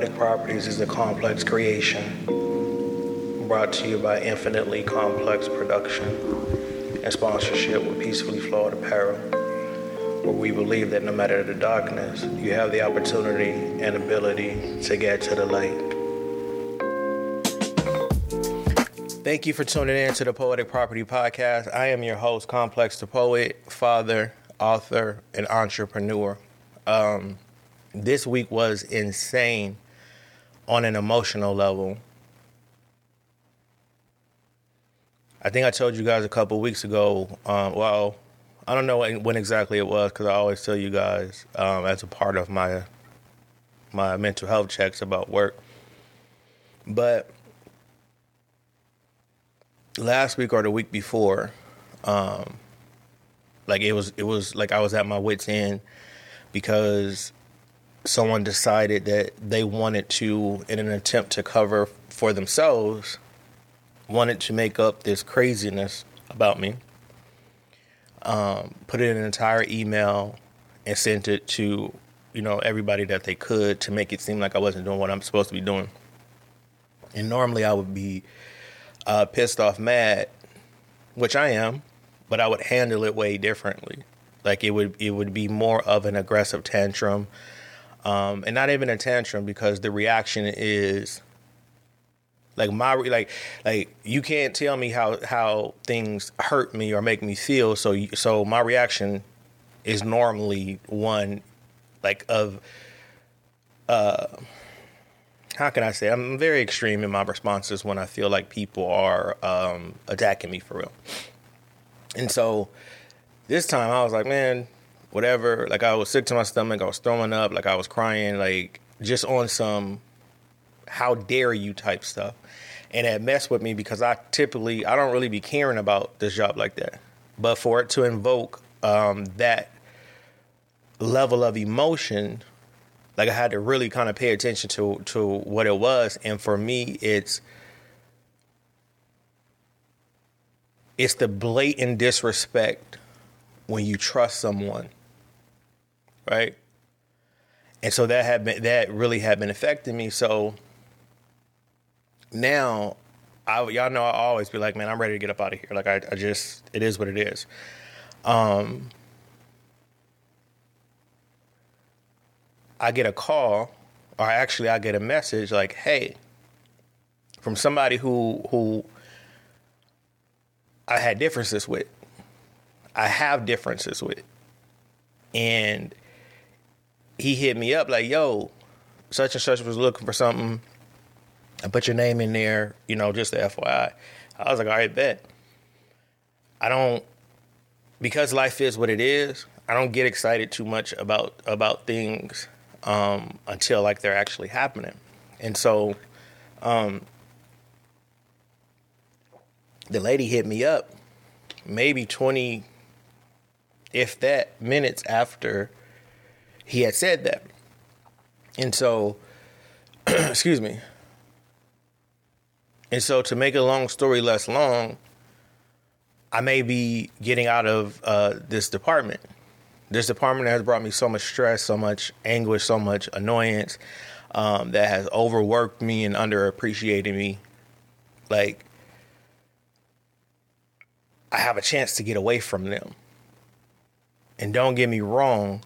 Poetic Properties is a complex creation brought to you by Infinitely Complex Production and sponsorship with Peacefully Flawed Apparel, where we believe that no matter the darkness, you have the opportunity and ability to get to the light. Thank you for tuning in to the Poetic Property Podcast. I am your host, Complex the Poet, father, author, and entrepreneur. Um, this week was insane on an emotional level. I think I told you guys a couple weeks ago. Um, well, I don't know when, when exactly it was because I always tell you guys um, as a part of my my mental health checks about work. But last week or the week before, um, like it was it was like I was at my wits end because someone decided that they wanted to, in an attempt to cover for themselves, wanted to make up this craziness about me, um, put in an entire email and sent it to, you know, everybody that they could to make it seem like I wasn't doing what I'm supposed to be doing. And normally I would be uh, pissed off, mad, which I am, but I would handle it way differently. Like it would, it would be more of an aggressive tantrum um, and not even a tantrum because the reaction is like my like like you can't tell me how how things hurt me or make me feel. So so my reaction is normally one like of uh how can I say I'm very extreme in my responses when I feel like people are um, attacking me for real. And so this time I was like, man, whatever. Like I was sick to my stomach. I was throwing up. Like I was crying. Like just on some how dare you type stuff. And it messed with me because I typically I don't really be caring about this job like that. But for it to invoke um, that level of emotion, like I had to really kind of pay attention to to what it was. And for me, it's it's the blatant disrespect when you trust someone right? And so that had been that really had been affecting me. So now, I y'all know I always be like, man, I'm ready to get up out of here. Like I, I just it is what it is. Um, I get a call, or actually I get a message like, hey, from somebody who who I had differences with. I have differences with. And he hit me up like, yo, such and such was looking for something. I put your name in there, you know, just the FYI. I was like, all right, bet. I don't because life is what it is. I don't get excited too much about about things um, until like they're actually happening, and so um, the lady hit me up maybe twenty, if that, minutes after he had said that. And so, excuse me. And so, to make a long story less long, I may be getting out of uh, this department. This department has brought me so much stress, so much anguish, so much annoyance um, that has overworked me and underappreciated me. Like, I have a chance to get away from them. And don't get me wrong,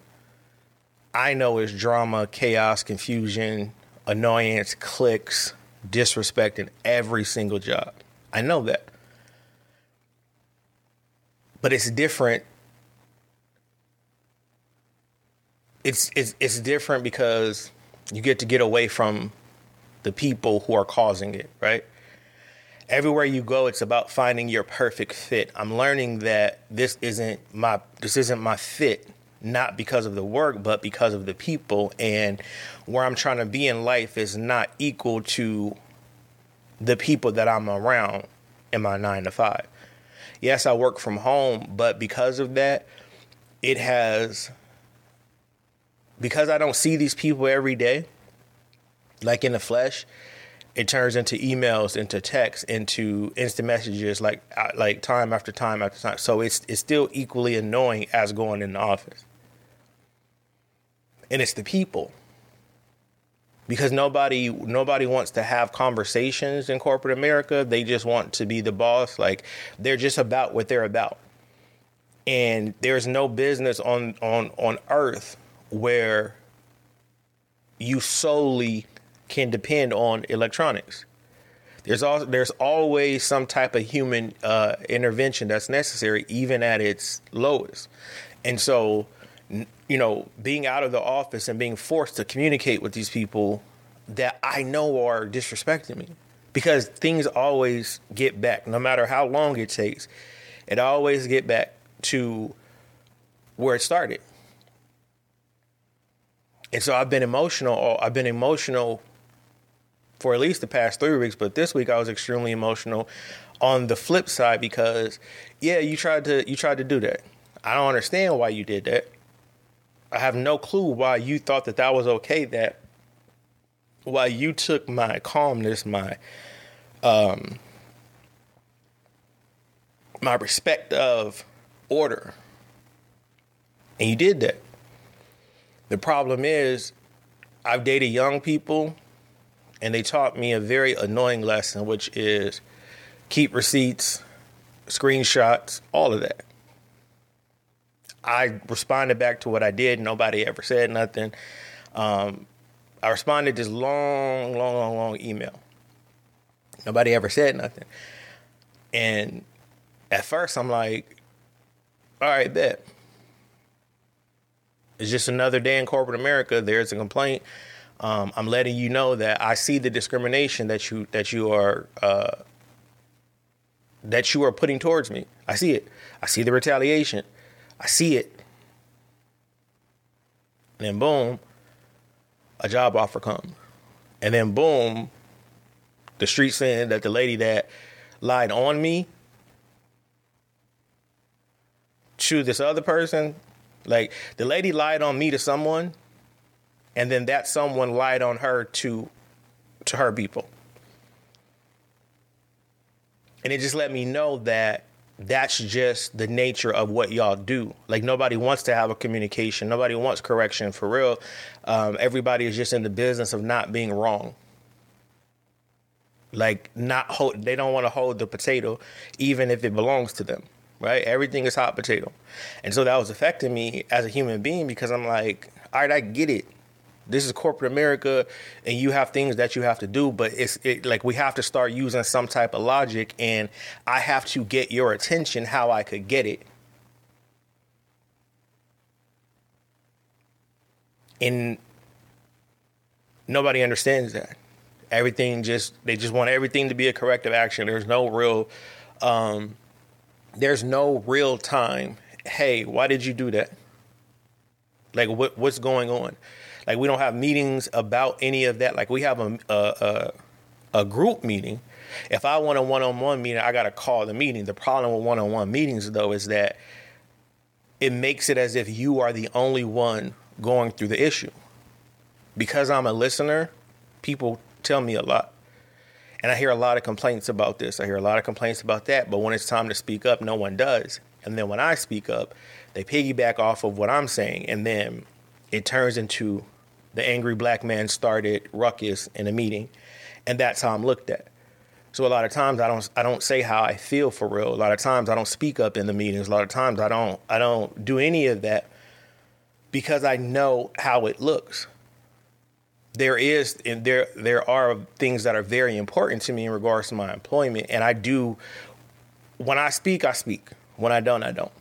I know is drama, chaos, confusion, annoyance, clicks, disrespect in every single job. I know that. But it's different. It's it's it's different because you get to get away from the people who are causing it, right? Everywhere you go, it's about finding your perfect fit. I'm learning that this isn't my this isn't my fit not because of the work, but because of the people. And where I'm trying to be in life is not equal to the people that I'm around in my nine to five. Yes, I work from home, but because of that, it has, because I don't see these people every day, like in the flesh, it turns into emails, into texts, into instant messages, like like time after time after time. So it's it's still equally annoying as going in the office and it's the people. because nobody nobody wants to have conversations in corporate America. They just want to be the boss. Like they're just about what they're about. And there's no business on on on earth where you solely can depend on electronics. There's also there's always some type of human uh, intervention that's necessary, even at its lowest. And so you know, being out of the office and being forced to communicate with these people that I know are disrespecting me because things always get back, no matter how long it takes, it always get back to where it started. And so I've been emotional. I've been emotional for at least the past three weeks, but this week I was extremely emotional on the flip side because yeah, you tried to you tried to do that. I don't understand why you did that. I have no clue why you thought that that was okay. That why you took my calmness, my um, my respect of order, and you did that. The problem is, I've dated young people, and they taught me a very annoying lesson, which is keep receipts, screenshots, all of that. I responded back to what I did. Nobody ever said nothing. Um, I responded this long, long, long, long email. Nobody ever said nothing. And at first, I'm like, all right, bet. It's just another day in corporate America. There's a complaint. Um, I'm letting you know that I see the discrimination that you that you are uh, that you are putting towards me. I see it. I see the retaliation. I see it. And then boom, a job offer comes. And then boom, the street saying that the lady that lied on me to this other person, like the lady lied on me to someone, and then that someone lied on her to to her people. And it just let me know that that's just the nature of what y'all do. Like nobody wants to have a communication. Nobody wants correction for real. Um, everybody is just in the business of not being wrong. Like not hold. They don't want to hold the potato, even if it belongs to them. Right? Everything is hot potato, and so that was affecting me as a human being because I'm like, all right, I get it this is corporate America, and you have things that you have to do, but it's it, like we have to start using some type of logic, and I have to get your attention how I could get it. And nobody understands that. Everything just they just want everything to be a corrective action. There's no real um there's no real time. Hey, why did you do that? Like what what's going on? Like we don't have meetings about any of that. Like we have a a, a, a group meeting. If I want a one on one meeting, I got to call the meeting. The problem with one on one meetings though is that it makes it as if you are the only one going through the issue. Because I'm a listener, people tell me a lot. And I hear a lot of complaints about this. I hear a lot of complaints about that. But when it's time to speak up, no one does. And then when I speak up, they piggyback off of what I'm saying. And then it turns into the angry black man started ruckus in a meeting, and that's how I'm looked at. So a lot of times I don't I don't say how I feel for real. A lot of times I don't speak up in the meetings. A lot of times I don't I don't do any of that because I know how it looks. There is and there there are things that are very important to me in regards to my employment, and I do. When I speak, I speak. When I don't, I don't.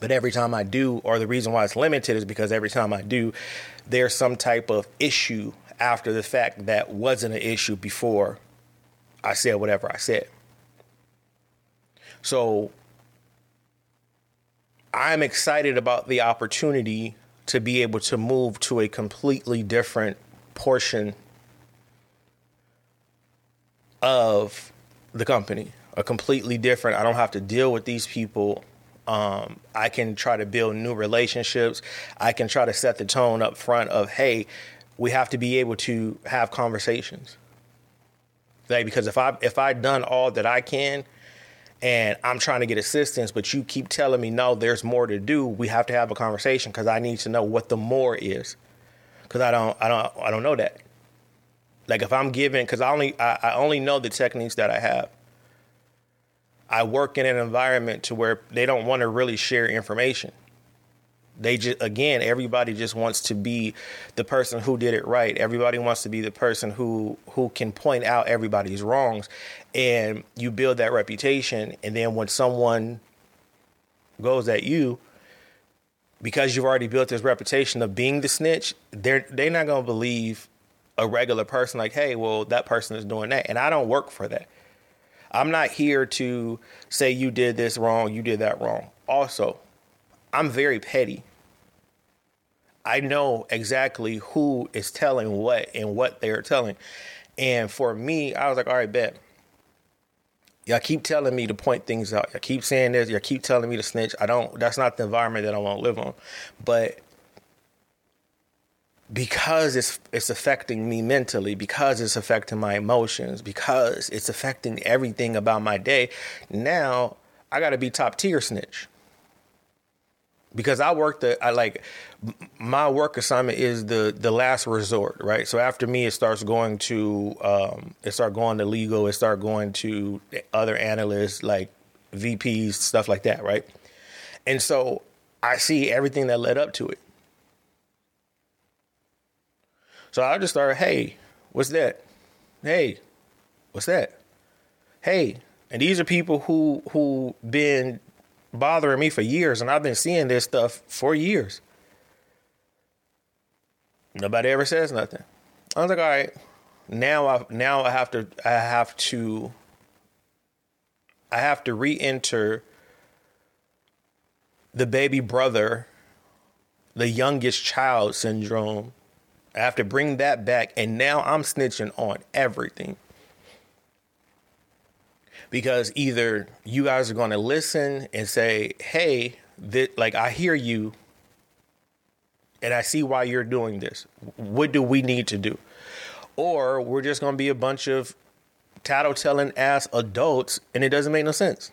But every time I do, or the reason why it's limited is because every time I do, there's some type of issue after the fact that wasn't an issue before I said whatever I said. So I'm excited about the opportunity to be able to move to a completely different portion of the company, a completely different. I don't have to deal with these people um, I can try to build new relationships. I can try to set the tone up front of, hey, we have to be able to have conversations. Like, because if I if I done all that I can, and I'm trying to get assistance, but you keep telling me no, there's more to do. We have to have a conversation because I need to know what the more is, because I don't I don't I don't know that. Like if I'm given, because I only I, I only know the techniques that I have. I work in an environment to where they don't want to really share information. They just again, everybody just wants to be the person who did it right. Everybody wants to be the person who who can point out everybody's wrongs, and you build that reputation. And then when someone goes at you, because you've already built this reputation of being the snitch, they're they're not gonna believe a regular person like, hey, well, that person is doing that, and I don't work for that. I'm not here to say you did this wrong, you did that wrong. Also, I'm very petty. I know exactly who is telling what and what they're telling. And for me, I was like, all right, bet. Y'all keep telling me to point things out. Y'all keep saying this. Y'all keep telling me to snitch. I don't, that's not the environment that I want to live on. But because it's it's affecting me mentally because it's affecting my emotions because it's affecting everything about my day now i got to be top tier snitch. Because i work the i like my work assignment is the the last resort right? So after me it starts going to um it start going to legal it start going to other analysts like vps stuff like that right? And so i see everything that led up to it so I just started, hey, what's that? Hey, what's that? Hey, and these are people who who been bothering me for years, and I've been seeing this stuff for years. Nobody ever says nothing. I was like, all right, now I now I have to I have to I have to re-enter the baby brother, the youngest child syndrome I have to bring that back, and now I'm snitching on everything. Because either you guys are going to listen and say, hey, that, like, I hear you, and I see why you're doing this. What do we need to do? Or we're just going to be a bunch of tattletelling ass adults, and it doesn't make no sense.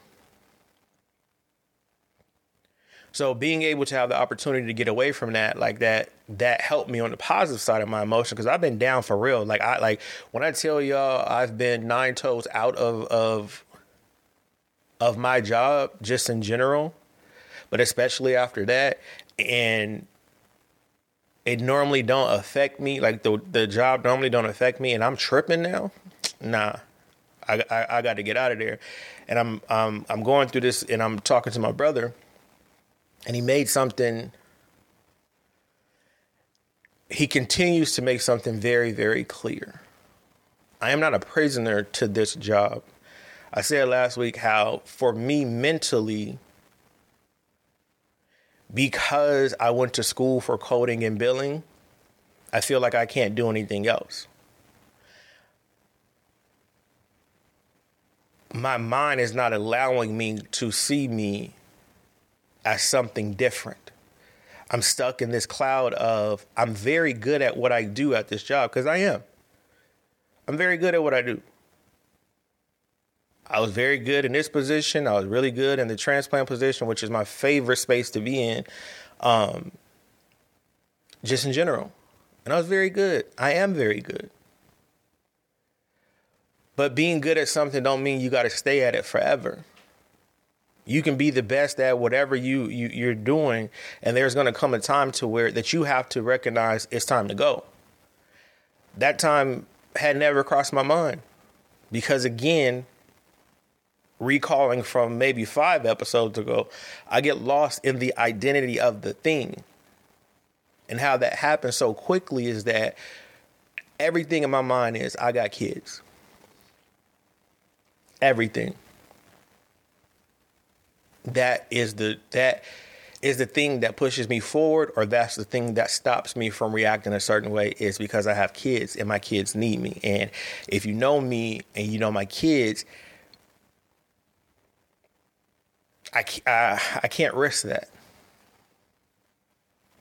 So being able to have the opportunity to get away from that, like that, that helped me on the positive side of my emotion because I've been down for real. Like I like when I tell y'all I've been nine toes out of of of my job just in general, but especially after that, and it normally don't affect me. Like the the job normally don't affect me, and I'm tripping now. Nah, I I, I got to get out of there, and I'm um I'm going through this, and I'm talking to my brother and he made something he continues to make something very very clear. I am not a prisoner to this job. I said last week how for me mentally because i went to school for coding and billing i feel like i can't do anything else. My mind is not allowing me to see me as something different. I'm stuck in this cloud of I'm very good at what I do at this job because I am. I'm very good at what I do. I was very good in this position. I was really good in the transplant position, which is my favorite space to be in, um, just in general. And I was very good. I am very good. But being good at something don't mean you got to stay at it forever you can be the best at whatever you, you you're doing and there's going to come a time to where that you have to recognize it's time to go. That time had never crossed my mind because again recalling from maybe five episodes ago i get lost in the identity of the thing. And how that happens so quickly is that everything in my mind is i got kids. Everything that is the that is the thing that pushes me forward or that's the thing that stops me from reacting a certain way is because I have kids and my kids need me. And if you know me and you know my kids, I, I, I can't risk that.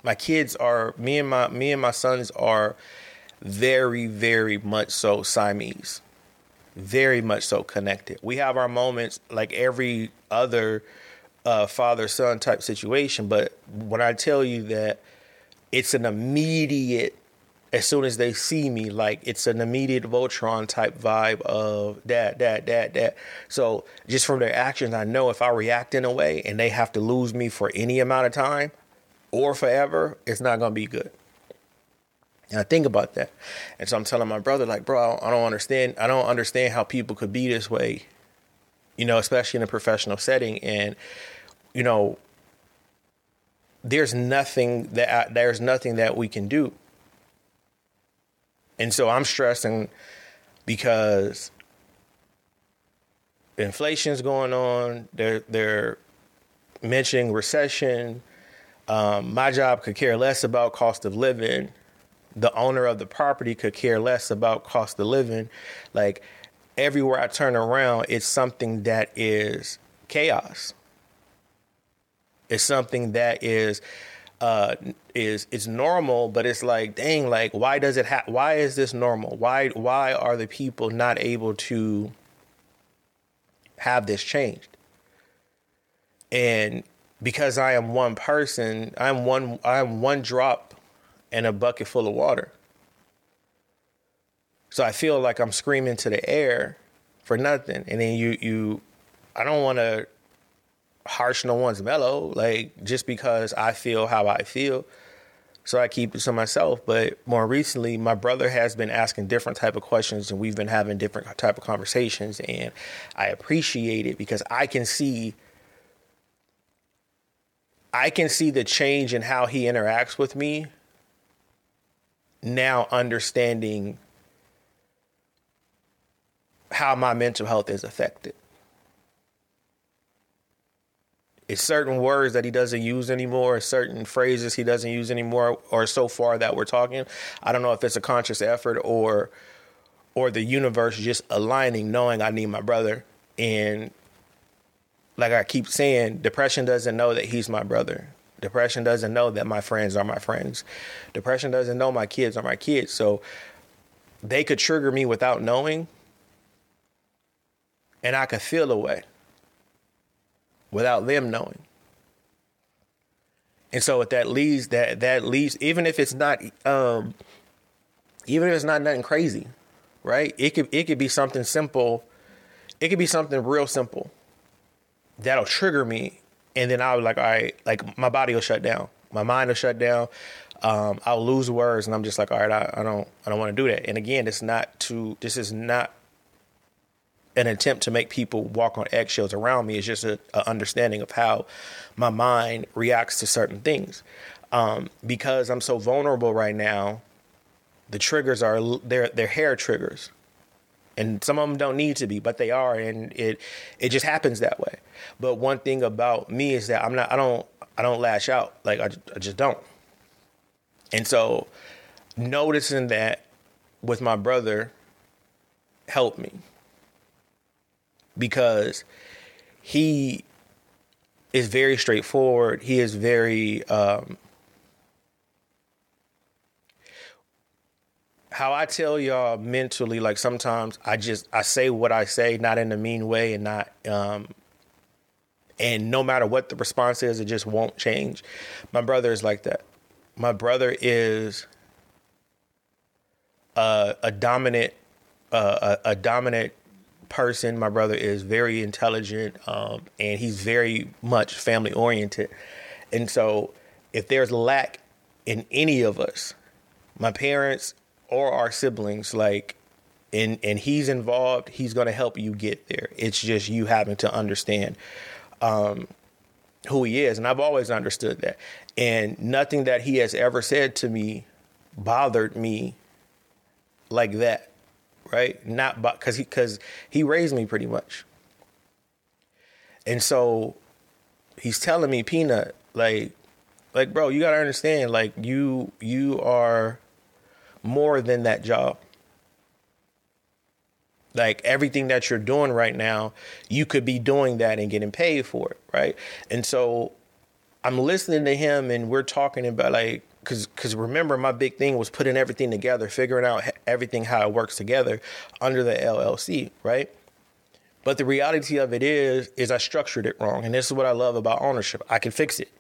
My kids are me and my me and my sons are very very much so Siamese. Very much so connected. We have our moments like every other uh, father son type situation. But when I tell you that it's an immediate as soon as they see me, like it's an immediate Voltron type vibe of that, that, that, that. So just from their actions, I know if I react in a way and they have to lose me for any amount of time or forever, it's not gonna be good. And I think about that. And so I'm telling my brother, like, bro, I don't understand. I don't understand how people could be this way, you know, especially in a professional setting. And, you know, there's nothing that I, there's nothing that we can do. And so I'm stressing because inflation's going on. They're they're mentioning recession. Um, my job could care less about cost of living. The owner of the property could care less about cost of living. Like everywhere I turn around, it's something that is chaos. It's something that is uh, is it's normal, but it's like, dang, like why does it have? Why is this normal? Why why are the people not able to have this changed? And because I am one person, I'm one I'm one drop in a bucket full of water. So I feel like I'm screaming to the air for nothing. And then you you I don't want to harsh no one's mellow, like just because I feel how I feel. So I keep it to myself. But more recently, my brother has been asking different type of questions and we've been having different type of conversations. And I appreciate it because I can see I can see the change in how he interacts with me now understanding how my mental health is affected. It's certain words that he doesn't use anymore, certain phrases he doesn't use anymore, or so far that we're talking. I don't know if it's a conscious effort or or the universe just aligning, knowing I need my brother. And like I keep saying, depression doesn't know that he's my brother. Depression doesn't know that my friends are my friends. Depression doesn't know my kids are my kids. So they could trigger me without knowing, and I could feel a way without them knowing. And so what that leads that that leads even if it's not um even if it's not nothing crazy, right? It could it could be something simple. It could be something real simple that'll trigger me and then I'll be like all right, like my body will shut down. My mind will shut down. Um, I'll lose words and I'm just like, all right, I, I don't I don't want to do that. And again, it's not to this is not an attempt to make people walk on eggshells around me. It's just an understanding of how my mind reacts to certain things. Um, because I'm so vulnerable right now, the triggers are they're they're hair triggers, and some of them don't need to be, but they are, and it it just happens that way. But one thing about me is that I'm not I don't I don't lash out like I, I just don't, and so noticing that with my brother helped me because he is very straightforward. He is very um, how I tell y'all mentally, like sometimes I just I say what I say, not in a mean way, and not um, and no matter what the response is, it just won't change. My brother is like that. My brother is a, a dominant, uh, a, a dominant person. My brother is very intelligent, um, and he's very much family oriented. And so, if there's lack in any of us, my parents or our siblings, like, and and he's involved, he's going to help you get there. It's just you having to understand um, who he is, and I've always understood that. And nothing that he has ever said to me bothered me like that right? Not because he because he raised me pretty much, and so he's telling me, Peanut, like, like, bro, you gotta understand, like, you you are more than that job. Like everything that you're doing right now, you could be doing that and getting paid for it, right? And so I'm listening to him and we're talking about like because because remember my big thing was putting everything together, figuring out everything how it works together under the LLC, right? But the reality of it is is I structured it wrong, and this is what I love about ownership. I can fix it,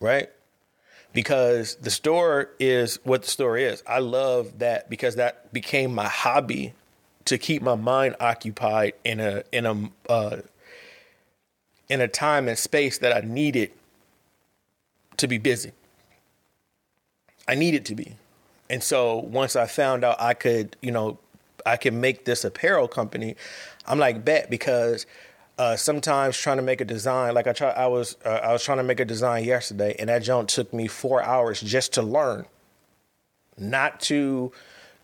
right? because the store is what the store is. I love that because that became my hobby to keep my mind occupied in a in a uh, in a time and space that I needed to be busy. I needed to be. And so once I found out I could, you know, I can make this apparel company, I'm like bet because uh, sometimes trying to make a design, like I try, I was uh, I was trying to make a design yesterday, and that jump took me four hours just to learn, not to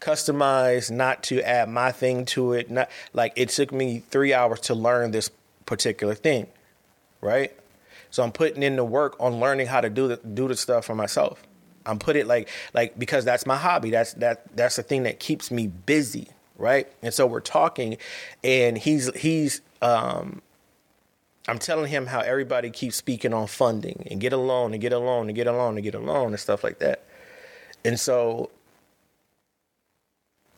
customize, not to add my thing to it. Not like it took me three hours to learn this particular thing, right? So I'm putting in the work on learning how to do the do the stuff for myself. I'm put it like like because that's my hobby. That's that that's the thing that keeps me busy, right? And so we're talking, and he's he's um, I'm telling him how everybody keeps speaking on funding and get a loan and get a loan and get a loan and get a loan and stuff like that. And so,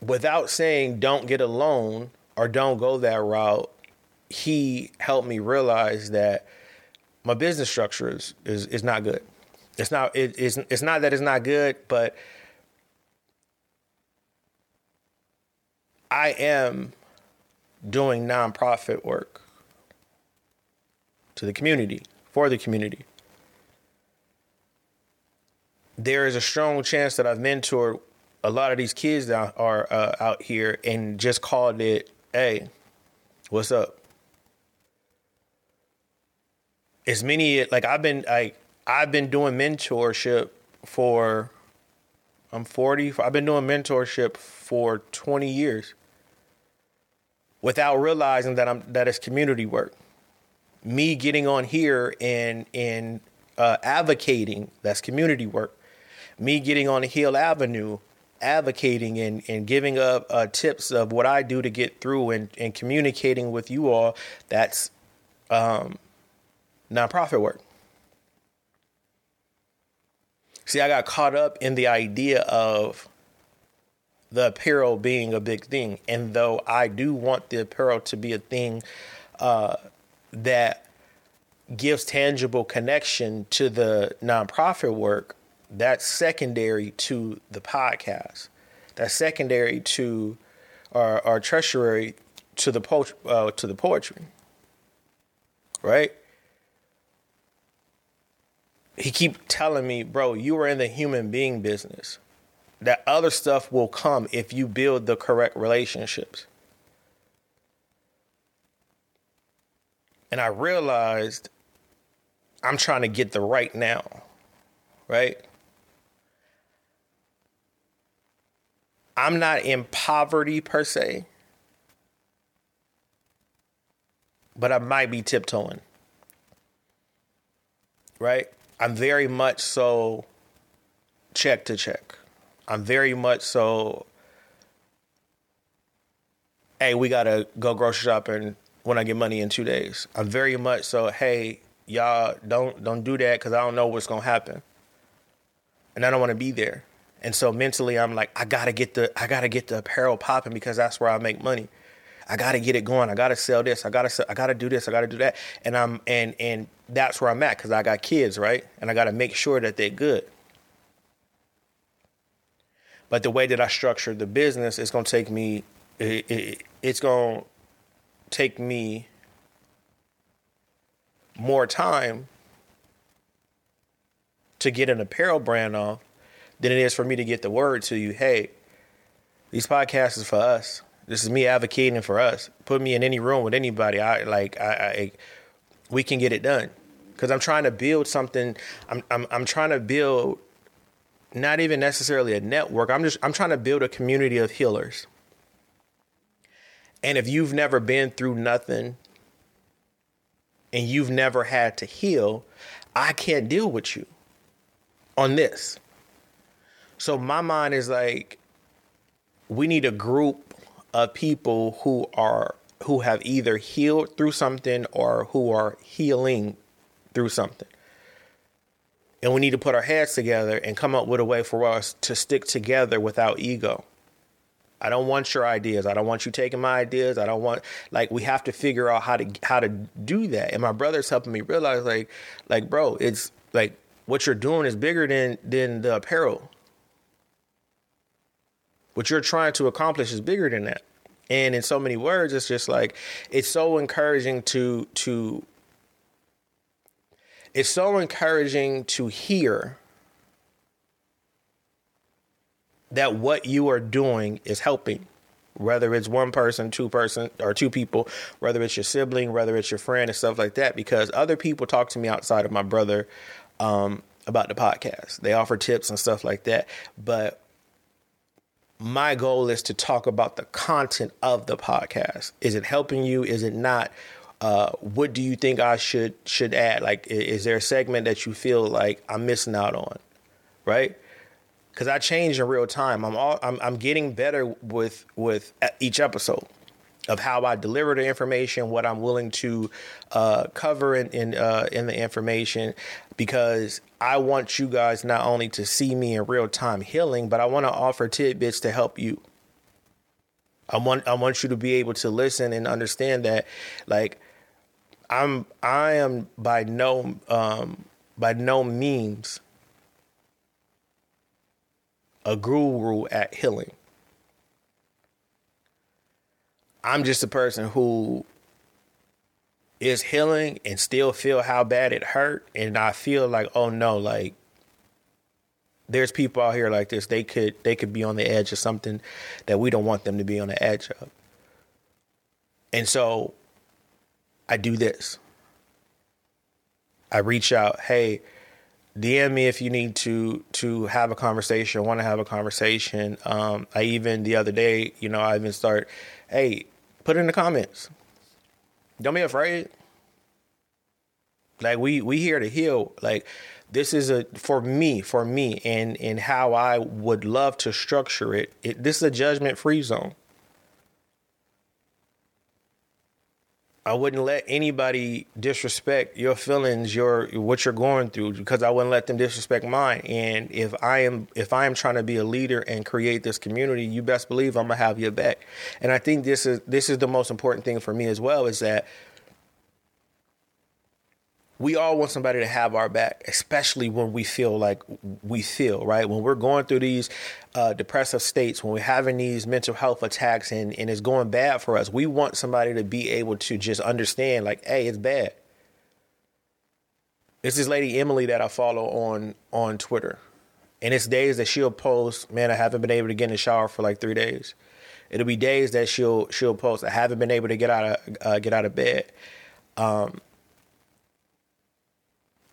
without saying don't get a loan or don't go that route, he helped me realize that my business structure is is, is not good. It's not it, it's it's not that it's not good, but I am doing nonprofit work to the community, for the community. There is a strong chance that I've mentored a lot of these kids that are uh, out here and just called it, hey, what's up? As many like I've been like I've been doing mentorship for I'm 40. I've been doing mentorship for 20 years without realizing that I'm that it's community work. Me getting on here and and uh, advocating that's community work. Me getting on Hill Avenue, advocating and, and giving up uh, tips of what I do to get through and, and communicating with you all. That's um, nonprofit work. See, I got caught up in the idea of the apparel being a big thing. And though I do want the apparel to be a thing uh, that gives tangible connection to the nonprofit work, that's secondary to the podcast. That's secondary to our, or tertiary to the po- uh, to the poetry. Right? He keep telling me, bro, you were in the human being business that other stuff will come if you build the correct relationships. And I realized I'm trying to get the right now, right? I'm not in poverty per se, but I might be tiptoeing, right? I'm very much so check to check. I'm very much so. Hey, we gotta go grocery shopping when I get money in two days. I'm very much so. Hey, y'all don't don't do that because I don't know what's gonna happen, and I don't want to be there. And so mentally, I'm like, I gotta get the I gotta get the apparel popping because that's where I make money. I gotta get it going. I gotta sell this. I gotta sell, I gotta do this. I gotta do that. And I'm and and that's where I'm at because I got kids, right? And I gotta make sure that they're good. But the way that I structure the business it's to take me, it, it, it's to take me more time to get an apparel brand off than it is for me to get the word to you. Hey, these podcasts is for us. This is me advocating for us. Put me in any room with anybody. I like I, I we can get it done because I'm trying to build something. I'm I'm I'm trying to build not even necessarily a network. I'm just I'm trying to build a community of healers. And if you've never been through nothing and you've never had to heal, I can't deal with you on this. So my mind is like we need a group of people who are who have either healed through something or who are healing through something. And we need to put our heads together and come up with a way for us to stick together without ego. I don't want your ideas. I don't want you taking my ideas. I don't want like we have to figure out how to how to do that. And my brother's helping me realize like like bro, it's like what you're doing is bigger than than the apparel. What you're trying to accomplish is bigger than that. And in so many words, it's just like it's so encouraging to to it's so encouraging to hear that what you are doing is helping whether it's one person, two person, or two people, whether it's your sibling, whether it's your friend, and stuff like that. Because other people talk to me outside of my brother um, about the podcast. They offer tips and stuff like that. But my goal is to talk about the content of the podcast. Is it helping you? Is it not? Uh, what do you think I should should add? Like, is there a segment that you feel like I'm missing out on? Right? because I change in real time. I'm all I'm, I'm getting better with with each episode of how I deliver the information, what I'm willing to uh, cover in in, uh, in the information, because I want you guys not only to see me in real time healing, but I want to offer tidbits to help you. I want I want you to be able to listen and understand that, like, I'm I am by no um, by no means a guru at healing. I'm just a person who is healing and still feel how bad it hurt and I feel like oh no like there's people out here like this they could they could be on the edge of something that we don't want them to be on the edge of. And so I do this. I reach out, hey, DM me if you need to to have a conversation, want to have a conversation. Um, I even the other day, you know, I even start, hey, put it in the comments. Don't be afraid. Like we we here to heal. Like this is a for me, for me, and and how I would love to structure it. it this is a judgment free zone. I wouldn't let anybody disrespect your feelings, your what you're going through, because I wouldn't let them disrespect mine. And if I am if I am trying to be a leader and create this community, you best believe I'm gonna have your back. And I think this is this is the most important thing for me as well is that we all want somebody to have our back, especially when we feel like we feel, right? When we're going through these uh, depressive states, when we're having these mental health attacks and, and it's going bad for us, we want somebody to be able to just understand, like, hey, it's bad. It's this lady Emily that I follow on on Twitter. And it's days that she'll post, man, I haven't been able to get in the shower for like three days. It'll be days that she'll she'll post, I haven't been able to get out of uh, get out of bed. Um,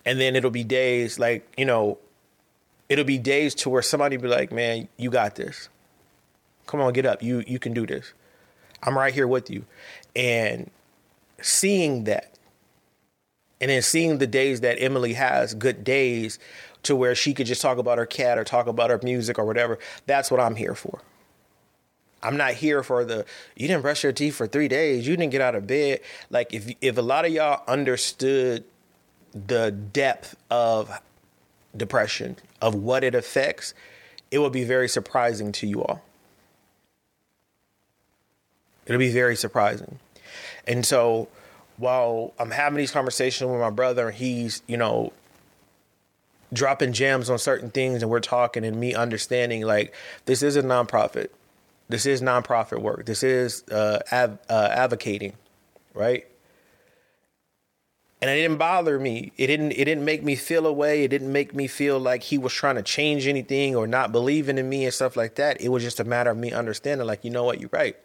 and then it'll be days like you know it'll be days to where somebody be like man you got this. Come on get up. You you can do this. I'm right here with you. And seeing that and then seeing the days that emily has good days to where she could just talk about her cat or talk about her music or whatever that's what i'm here for. I'm not here for the you didn't brush your teeth for 3 days, you didn't get out of bed. Like if if a lot of y'all understood the depth of depression, of what it affects, it will be very surprising to you all. It'll be very surprising. And so while I'm having these conversations with my brother, and he's, you know, dropping gems on certain things and we're talking and me understanding like this is a nonprofit. This is nonprofit work. This is uh, av- uh, advocating, right? And it didn't bother me. It didn't it didn't make me feel away. It didn't make me feel like he was trying to change anything or not believing in me and stuff like that. It was just a matter of me understanding, like, you know what, you're right.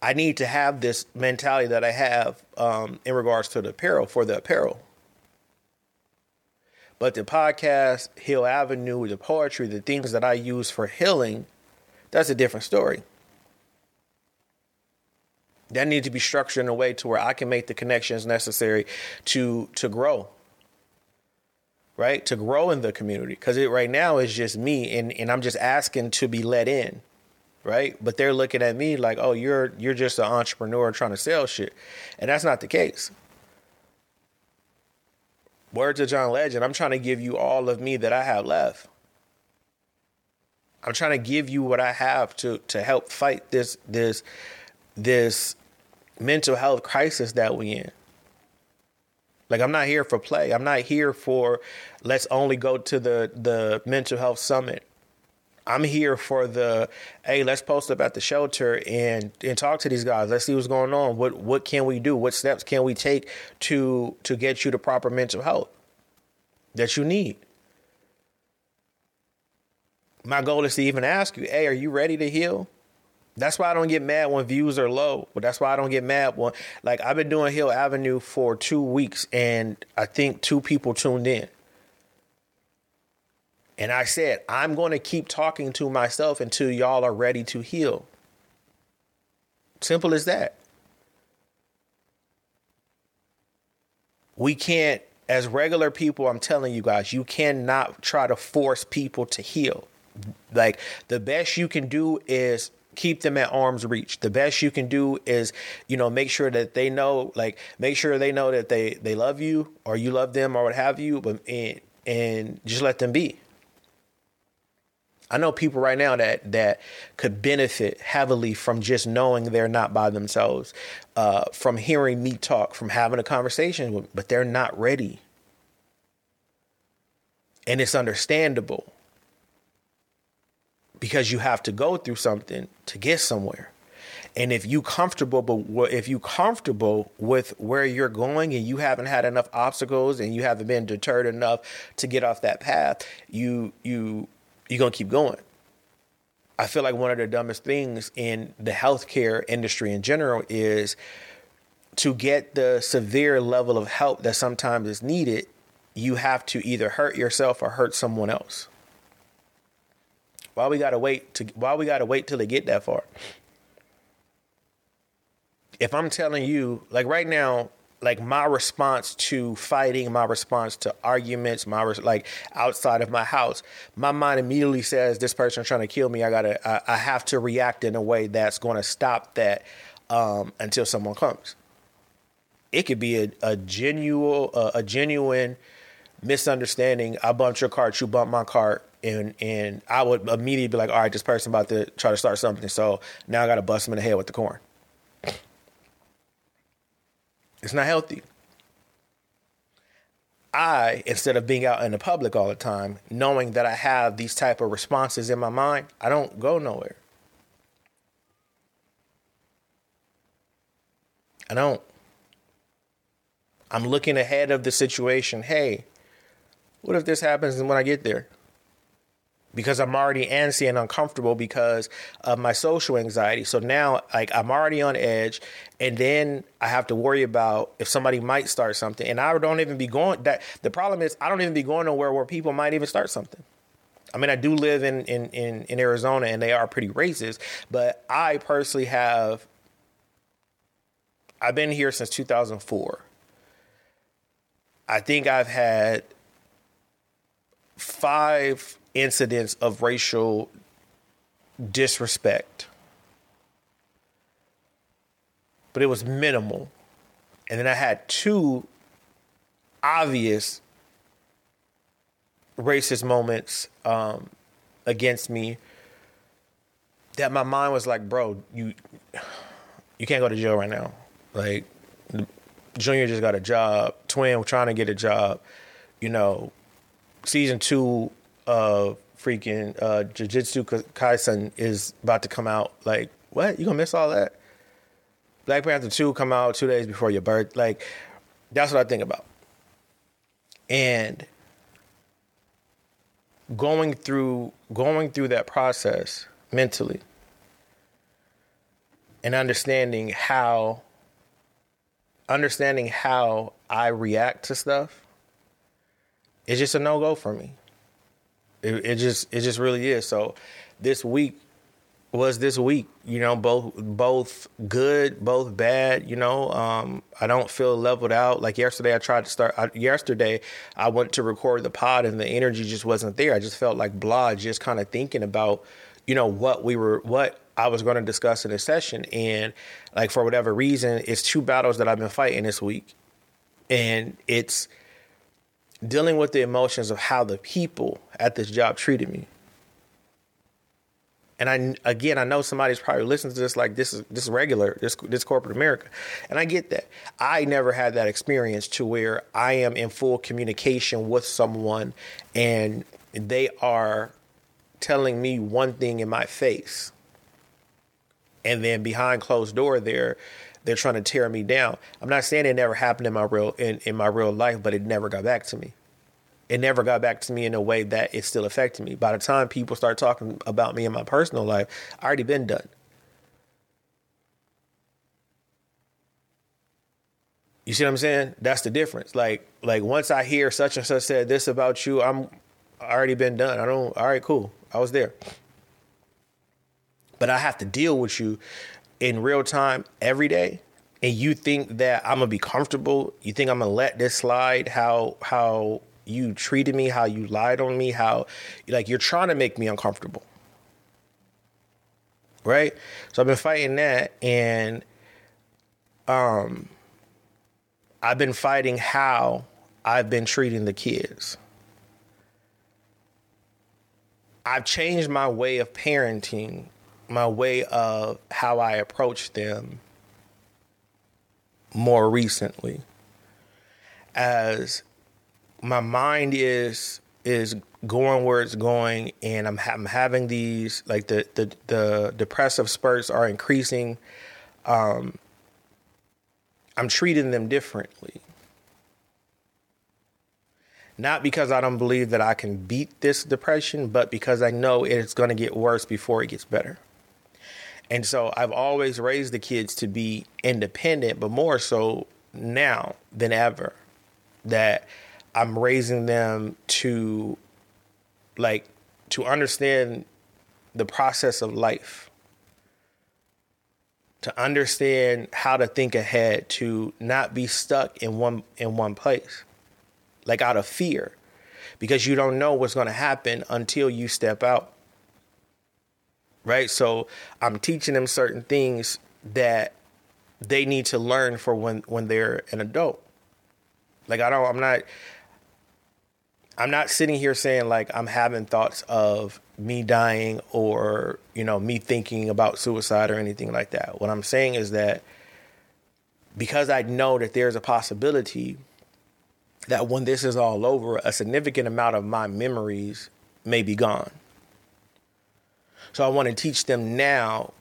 I need to have this mentality that I have um, in regards to the apparel for the apparel. But the podcast, Hill Avenue, the poetry, the things that I use for healing, that's a different story that needs to be structured in a way to where I can make the connections necessary to to grow. Right? To grow in the community. Cause it right now is just me and, and I'm just asking to be let in. Right? But they're looking at me like, oh, you're you're just an entrepreneur trying to sell shit. And that's not the case. Words of John Legend, I'm trying to give you all of me that I have left. I'm trying to give you what I have to to help fight this this this mental health crisis that we in. Like I'm not here for play. I'm not here for let's only go to the the mental health summit. I'm here for the hey, let's post up at the shelter and and talk to these guys. Let's see what's going on. What what can we do? What steps can we take to to get you the proper mental health that you need? My goal is to even ask you, hey, are you ready to heal? That's why I don't get mad when views are low. But that's why I don't get mad when like I've been doing Hill Avenue for two weeks and I think two people tuned in. And I said, I'm going to keep talking to myself until y'all are ready to heal. Simple as that. We can't, as regular people, I'm telling you guys, you cannot try to force people to heal. Like, the best you can do is keep them at arm's reach. The best you can do is, you know, make sure that they know, like, make sure they know that they they love you or you love them or what have you, but and, and just let them be. I know people right now that that could benefit heavily from just knowing they're not by themselves, uh, from hearing me talk, from having a conversation with, but they're not ready, and it's understandable because you have to go through something to get somewhere. And if you comfortable, but if you comfortable with where you're going and you haven't had enough obstacles and you haven't been deterred enough to get off that path, you you you're gonna keep going. I feel like one of the dumbest things in the healthcare industry in general is to get the severe level of help that sometimes is needed, you have to either hurt yourself or hurt someone else. Why we gotta wait to why we gotta wait till they get that far? If I'm telling you, like right now, like my response to fighting, my response to arguments, my res- like outside of my house, my mind immediately says this person trying to kill me. I gotta, I, I have to react in a way that's going to stop that um, until someone comes. It could be a, a genuine, uh, a genuine misunderstanding. I bumped your cart, you bumped my cart, and and I would immediately be like, all right, this person about to try to start something, so now I got to bust him in the head with the corn. It's not healthy. I, instead of being out in the public all the time, knowing that I have these type of responses in my mind, I don't go nowhere. I don't. I'm looking ahead of the situation. Hey, what if this happens when I get there? Because I'm already antsy and uncomfortable because of my social anxiety. So now, like, I'm already on edge, and then I have to worry about if somebody might start something, and I don't even be going. That the problem is, I don't even be going nowhere where people might even start something. I mean, I do live in in in, in Arizona, and they are pretty racist, but I personally have. I've been here since 2004. I think I've had five incidents of racial disrespect. But it was minimal. And then I had two obvious racist moments um, against me that my mind was like, bro, you you can't go to jail right now. Like Junior just got a job, Twin trying to get a job, you know, season two uh freaking uh Jujutsu Kaisen is about to come out. Like, what? You gonna miss all that? Black Panther 2 come out two days before your birth. Like, that's what I think about. And going through going through that process mentally and understanding how understanding how I react to stuff is just a no go for me. It, it just it just really is. So this week was this week. You know, both both good, both bad. You know, um, I don't feel leveled out. Like yesterday, I tried to start. I, yesterday, I went to record the pod, and the energy just wasn't there. I just felt like blah, just kind of thinking about, you know, what we were, what I was going to discuss in this session, and like for whatever reason, it's two battles that I've been fighting this week, and it's dealing with the emotions of how the people at this job treated me. And I again, I know somebody's probably listening to this like this is this is regular, this this corporate America, and I get that. I never had that experience to where I am in full communication with someone, and they are telling me one thing in my face, and then behind closed door, they're they're trying to tear me down. I'm not saying it never happened in my real in, in my real life, but it never got back to me it never got back to me in a way that it still affected me. By the time people start talking about me in my personal life, I already been done. You see what I'm saying? That's the difference. Like like once I hear such and such said this about you, I'm already been done. I don't all right, cool. I was there. But I have to deal with you in real time every day. And you think that I'm gonna be comfortable? You think I'm gonna let this slide how how you treated me, how you lied on me, how like you're trying to make me uncomfortable. Right? So I've been fighting that and um I've been fighting how I've been treating the kids. I've changed my way of parenting, my way of how I approach them more recently. As my mind is is going where it's going and I'm, I'm having these like the, the the depressive spurts are increasing um i'm treating them differently. Not because i don't believe that i can beat this depression but because i know it's going to get worse before it gets better and so i've always raised the kids to be independent but more so now than ever that I'm raising them to like to understand the process of life. To understand how to think ahead, to not be stuck in one in one place. Like out of fear. Because you don't know what's going to happen until you step out. Right? So I'm teaching them certain things that they need to learn for when when they're an adult. Like I don't I'm not I'm not sitting here saying like I'm having thoughts of me dying or, you know, me thinking about suicide or anything like that. What I'm saying is that because I know that there's a possibility that when this is all over, a significant amount of my memories may be gone. So I want to teach them now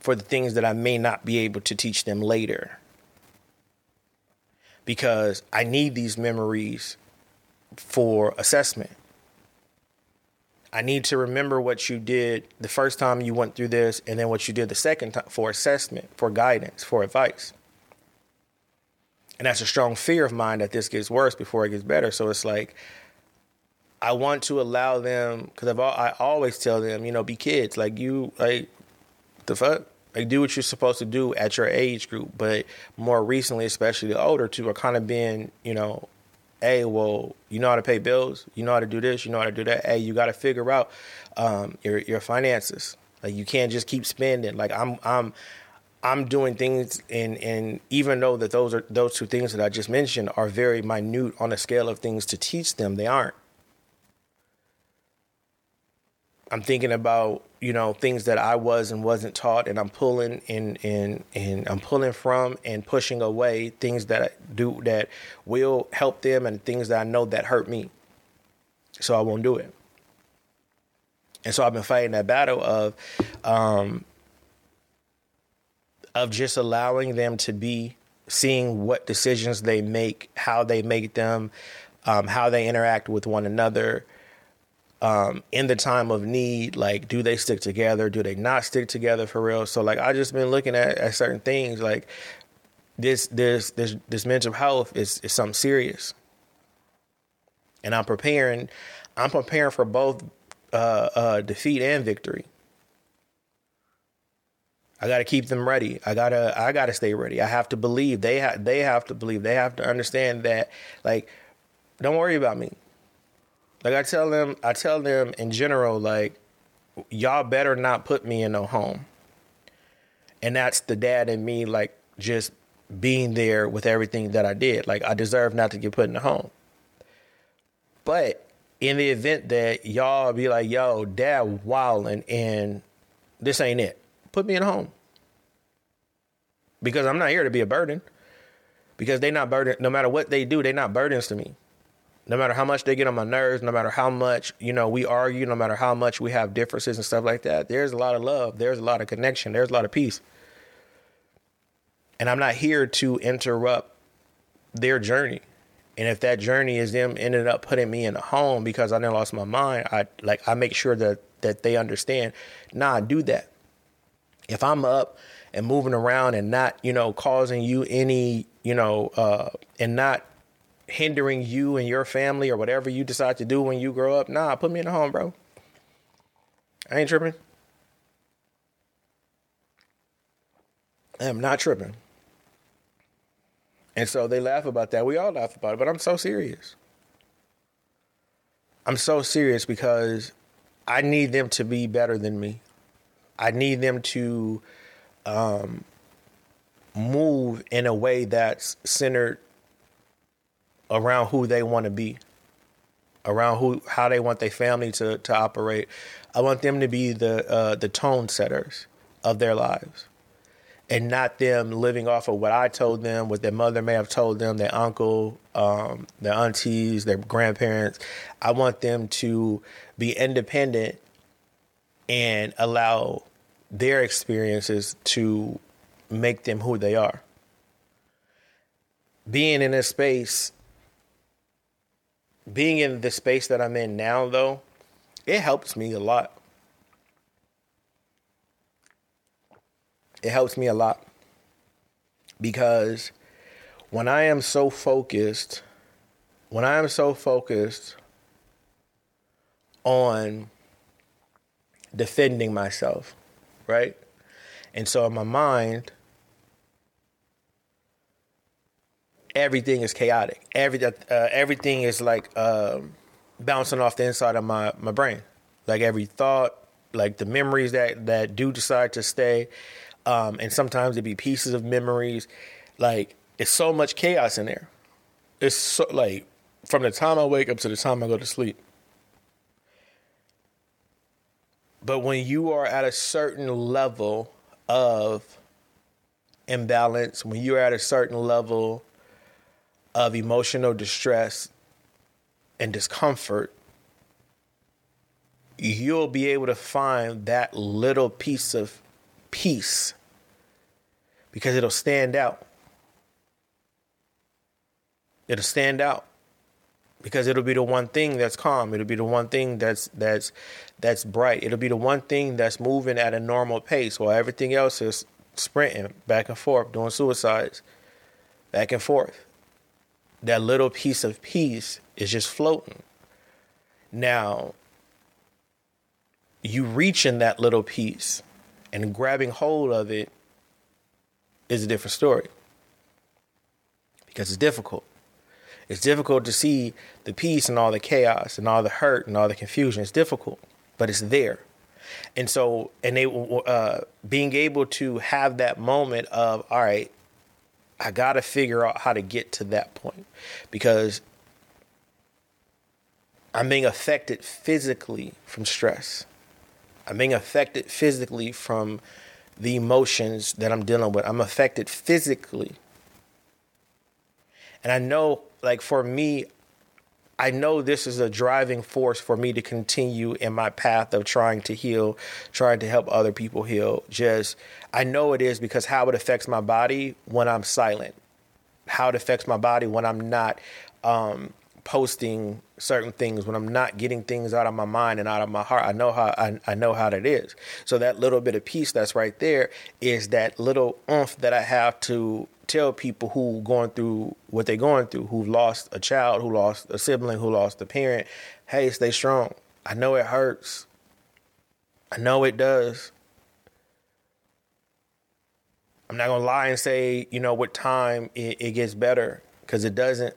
for the things that I may not be able to teach them later. Because I need these memories for assessment. I need to remember what you did the first time you went through this and then what you did the second time for assessment, for guidance, for advice. And that's a strong fear of mine that this gets worse before it gets better. So it's like, I want to allow them, because I've I always tell them, you know, be kids. Like you, like, the fuck? Like, do what you're supposed to do at your age group. But more recently, especially the older two, are kind of being, you know, hey, well, you know how to pay bills, you know how to do this, you know how to do that. Hey, you got to figure out um, your your finances. Like you can't just keep spending. Like I'm I'm I'm doing things and and even though that those are those two things that I just mentioned are very minute on a scale of things to teach them, they aren't. I'm thinking about you know things that I was and wasn't taught, and I'm pulling and and and I'm pulling from and pushing away things that do that will help them and things that I know that hurt me. So I won't do it. And so I've been fighting that battle of um, of just allowing them to be seeing what decisions they make, how they make them, um, how they interact with one another um, in the time of need, like do they stick together? Do they not stick together for real? So like I just been looking at, at certain things like this this this this mental health is is something serious. And I'm preparing I'm preparing for both uh, uh, defeat and victory. I got to keep them ready. I got to I got to stay ready. I have to believe. They they have to believe. They have to understand that like don't worry about me. Like I tell them, I tell them in general, like y'all better not put me in no home. And that's the dad and me, like just being there with everything that I did. Like I deserve not to get put in a home. But in the event that y'all be like, yo, dad wilding and this ain't it. Put me in a home. Because I'm not here to be a burden. Because they not burden no matter what they do, they not burdens to me. No matter how much they get on my nerves, no matter how much, you know, we argue, no matter how much we have differences and stuff like that, there's a lot of love, there's a lot of connection, there's a lot of peace. And I'm not here to interrupt their journey. And if that journey is them ended up putting me in a home because I never lost my mind, I like I make sure that that they understand. Nah, do that. If I'm up and moving around and not, you know, causing you any, you know, uh, and not hindering you and your family or whatever you decide to do when you grow up, nah, put me in a home, bro. I ain't tripping. I am not tripping. And so they laugh about that. We all laugh about it, but I'm so serious. I'm so serious because I need them to be better than me. I need them to um, move in a way that's centered around who they want to be, around who how they want their family to to operate. I want them to be the uh, the tone setters of their lives and not them living off of what I told them, what their mother may have told them, their uncle, um, their aunties, their grandparents. I want them to be independent and allow their experiences to make them who they are. Being in a space, being in the space that I'm in now, though, it helps me a lot. it helps me a lot because when I am so focused, when I am so focused on defending myself, right? And so in my mind, everything is chaotic. Every uh, everything is like um, bouncing off the inside of my my brain. Like every thought, like the memories that that do decide to stay, um, and sometimes it be pieces of memories. Like it's so much chaos in there. It's so like from the time I wake up to the time I go to sleep. But when you are at a certain level of imbalance, when you're at a certain level of emotional distress and discomfort, you'll be able to find that little piece of peace because it'll stand out. It'll stand out because it'll be the one thing that's calm. It'll be the one thing that's that's that's bright. It'll be the one thing that's moving at a normal pace while everything else is sprinting back and forth, doing suicides, back and forth. That little piece of peace is just floating. Now, you reach in that little piece and grabbing hold of it is a different story because it's difficult. It's difficult to see the peace and all the chaos and all the hurt and all the confusion. It's difficult, but it's there. And so, and they uh, being able to have that moment of, all right, I got to figure out how to get to that point because I'm being affected physically from stress. I'm being affected physically from the emotions that I'm dealing with. I'm affected physically. And I know, like, for me, I know this is a driving force for me to continue in my path of trying to heal, trying to help other people heal. Just, I know it is because how it affects my body when I'm silent, how it affects my body when I'm not um, posting certain things when I'm not getting things out of my mind and out of my heart. I know how I, I know how that is. So that little bit of peace that's right there is that little oomph that I have to tell people who going through what they're going through, who've lost a child, who lost a sibling, who lost a parent. Hey, stay strong. I know it hurts. I know it does. I'm not gonna lie and say, you know, with time it, it gets better because it doesn't.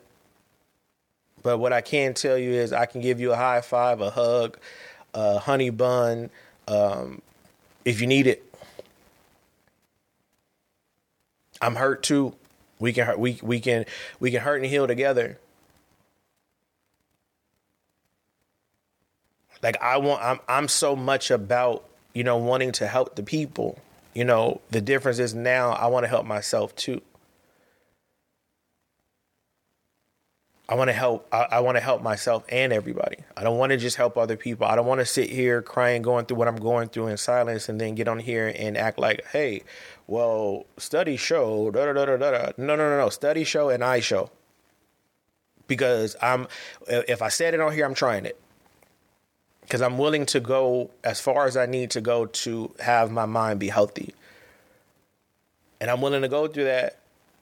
But what I can tell you is I can give you a high five, a hug, a honey bun, um, if you need it. I'm hurt too. We can hurt, we we can we can hurt and heal together. Like I want I'm I'm so much about, you know, wanting to help the people. You know, the difference is now I want to help myself too. I want to help. I, I want to help myself and everybody. I don't want to just help other people. I don't want to sit here crying, going through what I'm going through in silence, and then get on here and act like, "Hey, well, studies show." Da da da da da. No, no, no, no. Studies show, and I show. Because I'm, if I said it on here, I'm trying it. Because I'm willing to go as far as I need to go to have my mind be healthy. And I'm willing to go through that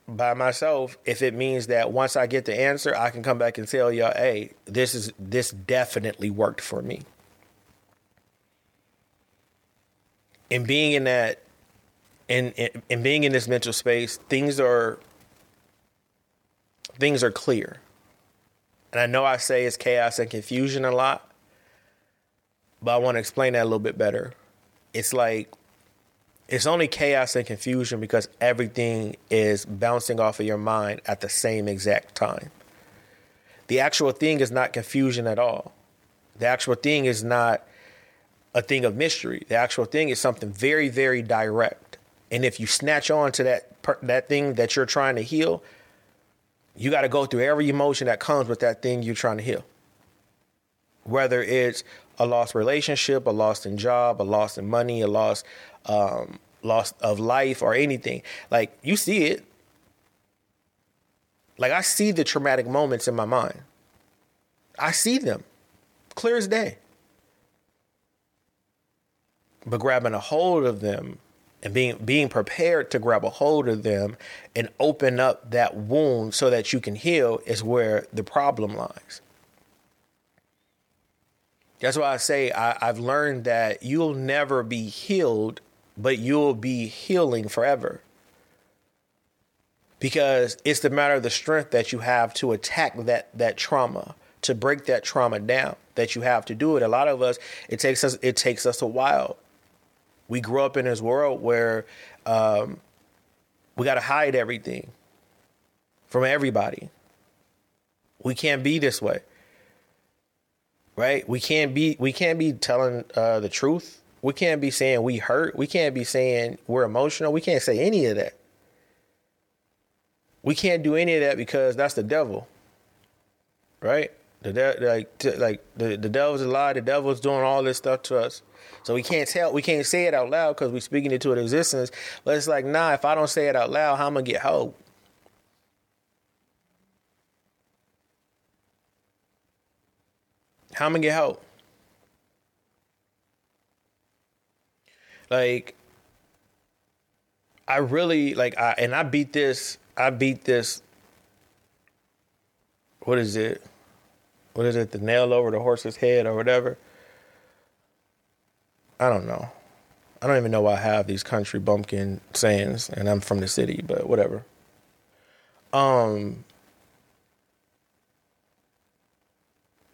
by myself if it means that once I get the answer, I can come back and tell y'all, hey, this is this definitely worked for me. And being in that and and being in this mental space, things are things are clear. And I know I say it's chaos and confusion a lot, but I want to explain that a little bit better. It's like it's only chaos and confusion because everything is bouncing off of your mind at the same exact time. The actual thing is not confusion at all. The actual thing is not a thing of mystery. The actual thing is something very, very direct. And if you snatch on to that that thing that you're trying to heal, you got to go through every emotion that comes with that thing you're trying to heal. Whether it's a lost relationship, a lost in job, a lost in money, a loss um, loss of life or anything. Like you see it. Like I see the traumatic moments in my mind. I see them clear as day. But grabbing a hold of them and being being prepared to grab a hold of them and open up that wound so that you can heal is where the problem lies. That's why I say I, have learned that you'll never be healed but you'll be healing forever. Because it's the matter of the strength that you have to attack that that trauma, to break that trauma down, that you have to do it. A lot of us, it takes us it takes us a while. We grow up in this world where um, we got to hide everything from everybody. We can't be this way, right? We can't be we can't be telling uh, the truth we can't be saying we hurt. We can't be saying we're emotional. We can't say any of that. We can't do any of that because that's the devil. Right? The de- like like the, the devil's a lie. The devil's doing all this stuff to us. So we can't tell we can't say it out loud because we're speaking it to an existence. But it's like, nah, if I don't say it out loud, how am I gonna get hope? How am I gonna get hope? Like I really like I and I beat this I beat this what is it? What is it? The nail over the horse's head or whatever. I don't know. I don't even know why I have these country bumpkin sayings and I'm from the city, but whatever. Um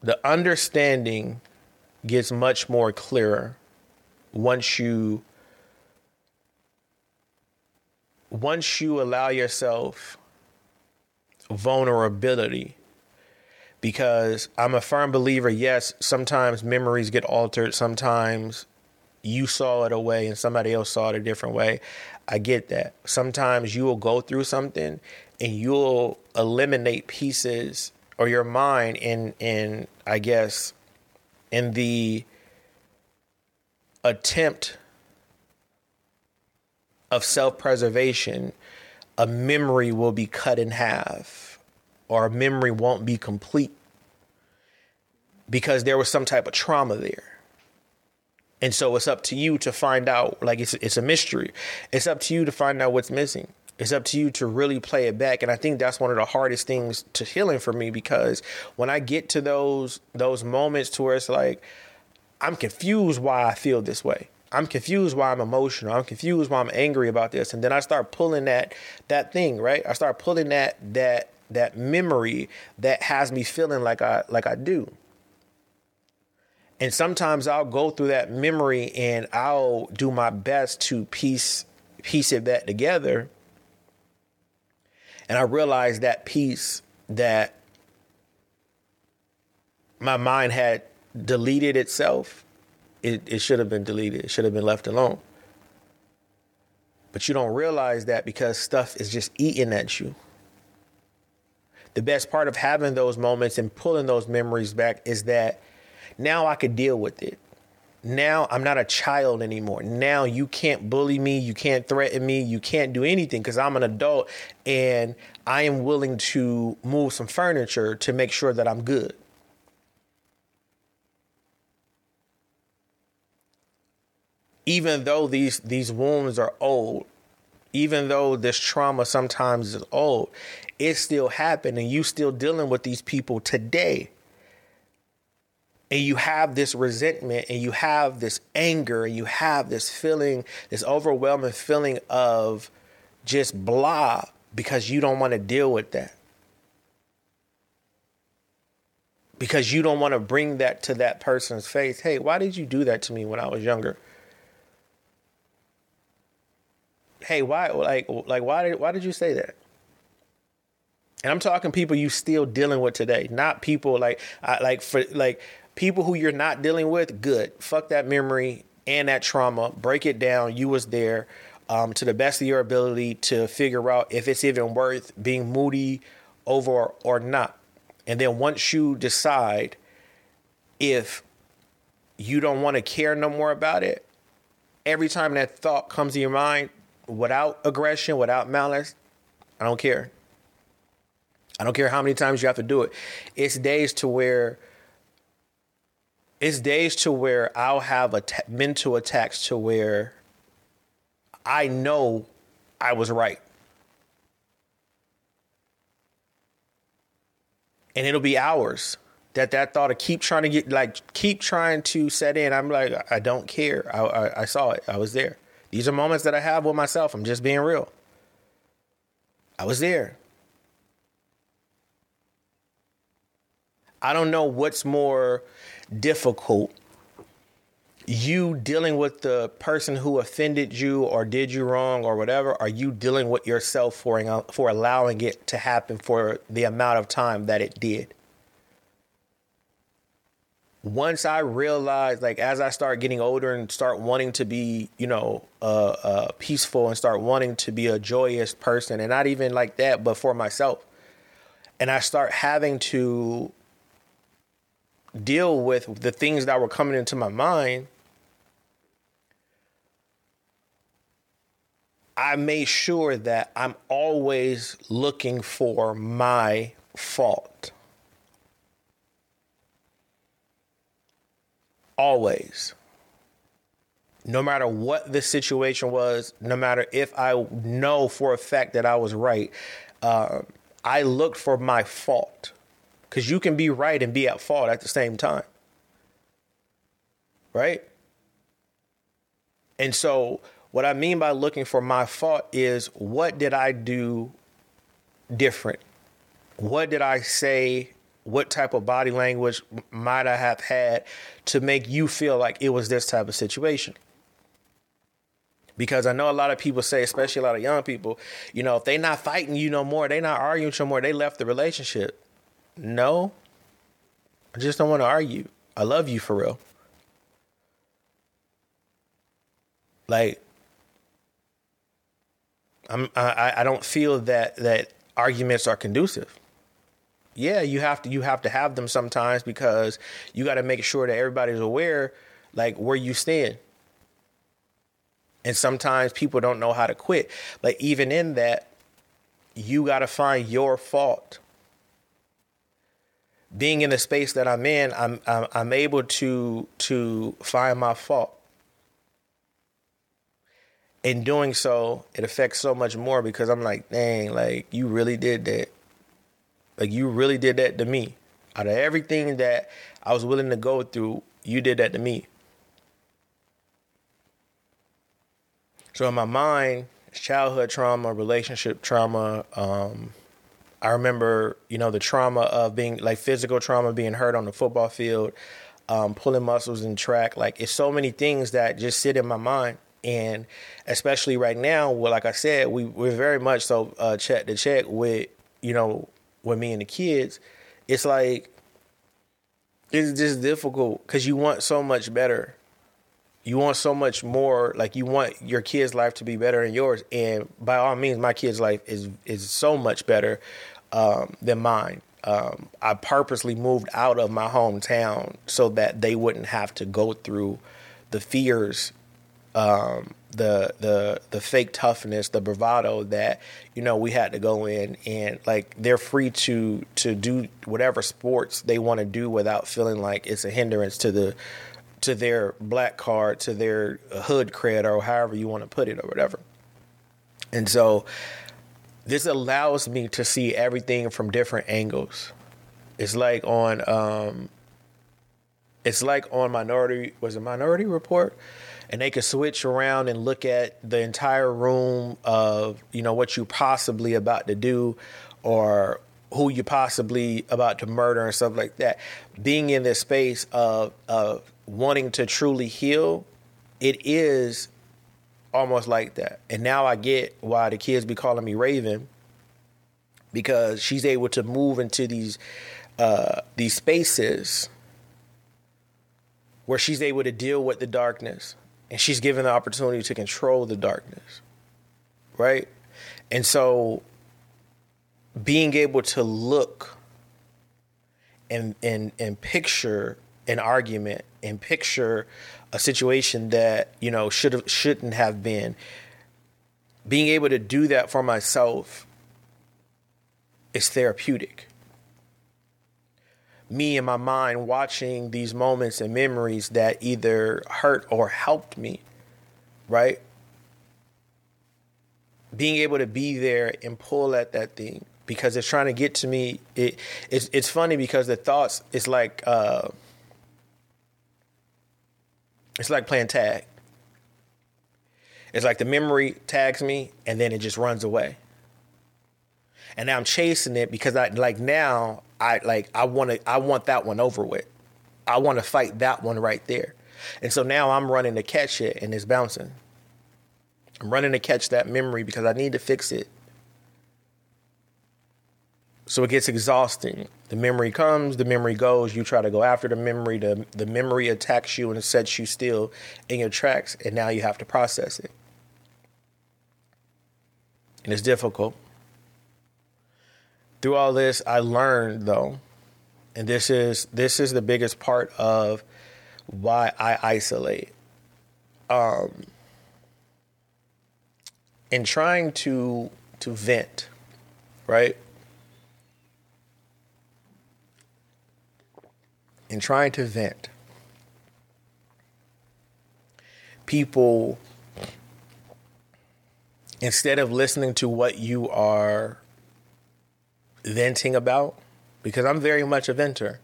the understanding gets much more clearer once you once you allow yourself vulnerability because I'm a firm believer yes sometimes memories get altered sometimes you saw it a way and somebody else saw it a different way. I get that. Sometimes you will go through something and you'll eliminate pieces or your mind in in I guess in the attempt of self preservation, a memory will be cut in half or a memory won't be complete because there was some type of trauma there. And so it's up to you to find out, like it's it's a mystery. It's up to you to find out what's missing. It's up to you to really play it back. And I think that's one of the hardest things to healing for me because when I get to those those moments to where it's like, I'm confused why I feel this way. I'm confused why I'm emotional. I'm confused why I'm angry about this. And then I start pulling that that thing, right? I start pulling that that that memory that has me feeling like I like I do. And sometimes I'll go through that memory and I'll do my best to piece piece it back together. And I realize that piece that my mind had deleted itself it, it should have been deleted. It should have been left alone. But you don't realize that because stuff is just eating at you. The best part of having those moments and pulling those memories back is that now I could deal with it. Now I'm not a child anymore. Now you can't bully me, you can't threaten me, you can't do anything because I'm an adult and I am willing to move some furniture to make sure that I'm good. Even though these these wounds are old, even though this trauma sometimes is old, it still happened and you still dealing with these people today. And you have this resentment and you have this anger and you have this feeling, this overwhelming feeling of just blah because you don't want to deal with that. Because you don't want to bring that to that person's face. Hey, why did you do that to me when I was younger? Hey, why like like why did why did you say that? And I'm talking people you still dealing with today, not people like I, like for like people who you're not dealing with. Good, fuck that memory and that trauma. Break it down. You was there um, to the best of your ability to figure out if it's even worth being moody over or not. And then once you decide if you don't want to care no more about it, every time that thought comes to your mind, without aggression, without malice, I don't care. I don't care how many times you have to do it. It's days to where it's days to where I'll have a mental attacks to where I know I was right. And it'll be hours that that thought of keep trying to get like keep trying to set in. I'm like I don't care. I, I, I saw it. I was there. These are moments that I have with myself. I'm just being real. I was there. I don't know what's more difficult you dealing with the person who offended you or did you wrong or whatever are you dealing with yourself for for allowing it to happen for the amount of time that it did once I realized, like, as I start getting older and start wanting to be, you know, uh, uh, peaceful and start wanting to be a joyous person, and not even like that, but for myself, and I start having to deal with the things that were coming into my mind, I made sure that I'm always looking for my fault. Always no matter what the situation was, no matter if I know for a fact that I was right, uh, I looked for my fault. Because you can be right and be at fault at the same time. Right? And so, what I mean by looking for my fault is what did I do different? What did I say what type of body language might I have had to make you feel like it was this type of situation? Because I know a lot of people say, especially a lot of young people, you know, if they not fighting you no more, they not arguing no more, they left the relationship. No, I just don't want to argue. I love you for real. Like, I'm I, I don't feel that that arguments are conducive yeah, you have to you have to have them sometimes because you got to make sure that everybody's aware like where you stand. And sometimes people don't know how to quit. But even in that, you got to find your fault. Being in the space that I'm in, I'm, I'm I'm able to to find my fault. In doing so, it affects so much more because I'm like, dang, like you really did that. Like you really did that to me. Out of everything that I was willing to go through, you did that to me. So in my mind, childhood trauma, relationship trauma, um, I remember, you know, the trauma of being like physical trauma, being hurt on the football field, um, pulling muscles in track. Like it's so many things that just sit in my mind. And especially right now, well, like I said, we, we're very much so uh, check to check with, you know, with me and the kids, it's like it's just difficult because you want so much better You want so much more. Like you want your kid's life to be better than yours, and by all means, my kid's life is is so much better um, than mine. Um, I purposely moved out of my hometown so that they wouldn't have to go through the fears, um, the the the fake toughness, the bravado that you know we had to go in and like they're free to to do whatever sports they want to do without feeling like it's a hindrance to the to their black card, to their hood cred, or however you want to put it, or whatever. And so this allows me to see everything from different angles. It's like on um it's like on Minority was a Minority Report, and they could switch around and look at the entire room of you know what you possibly about to do, or who you possibly about to murder and stuff like that. Being in this space of of wanting to truly heal, it is almost like that. And now I get why the kids be calling me Raven because she's able to move into these uh, these spaces where she's able to deal with the darkness and she's given the opportunity to control the darkness. Right? And so being able to look and and and picture an argument and picture a situation that you know should have shouldn't have been being able to do that for myself is therapeutic me in my mind watching these moments and memories that either hurt or helped me right being able to be there and pull at that thing because it's trying to get to me it it's it's funny because the thoughts it's like uh it's like playing tag. It's like the memory tags me and then it just runs away. And now I'm chasing it because I like now I like I want to I want that one over with. I want to fight that one right there. And so now I'm running to catch it and it's bouncing. I'm running to catch that memory because I need to fix it so it gets exhausting. The memory comes, the memory goes. You try to go after the memory. The, the memory attacks you and sets you still in your tracks, and now you have to process it. And it's difficult. Through all this, I learned though, and this is this is the biggest part of why I isolate. Um, in trying to to vent, right? in trying to vent, people, instead of listening to what you are venting about, because I'm very much a venter,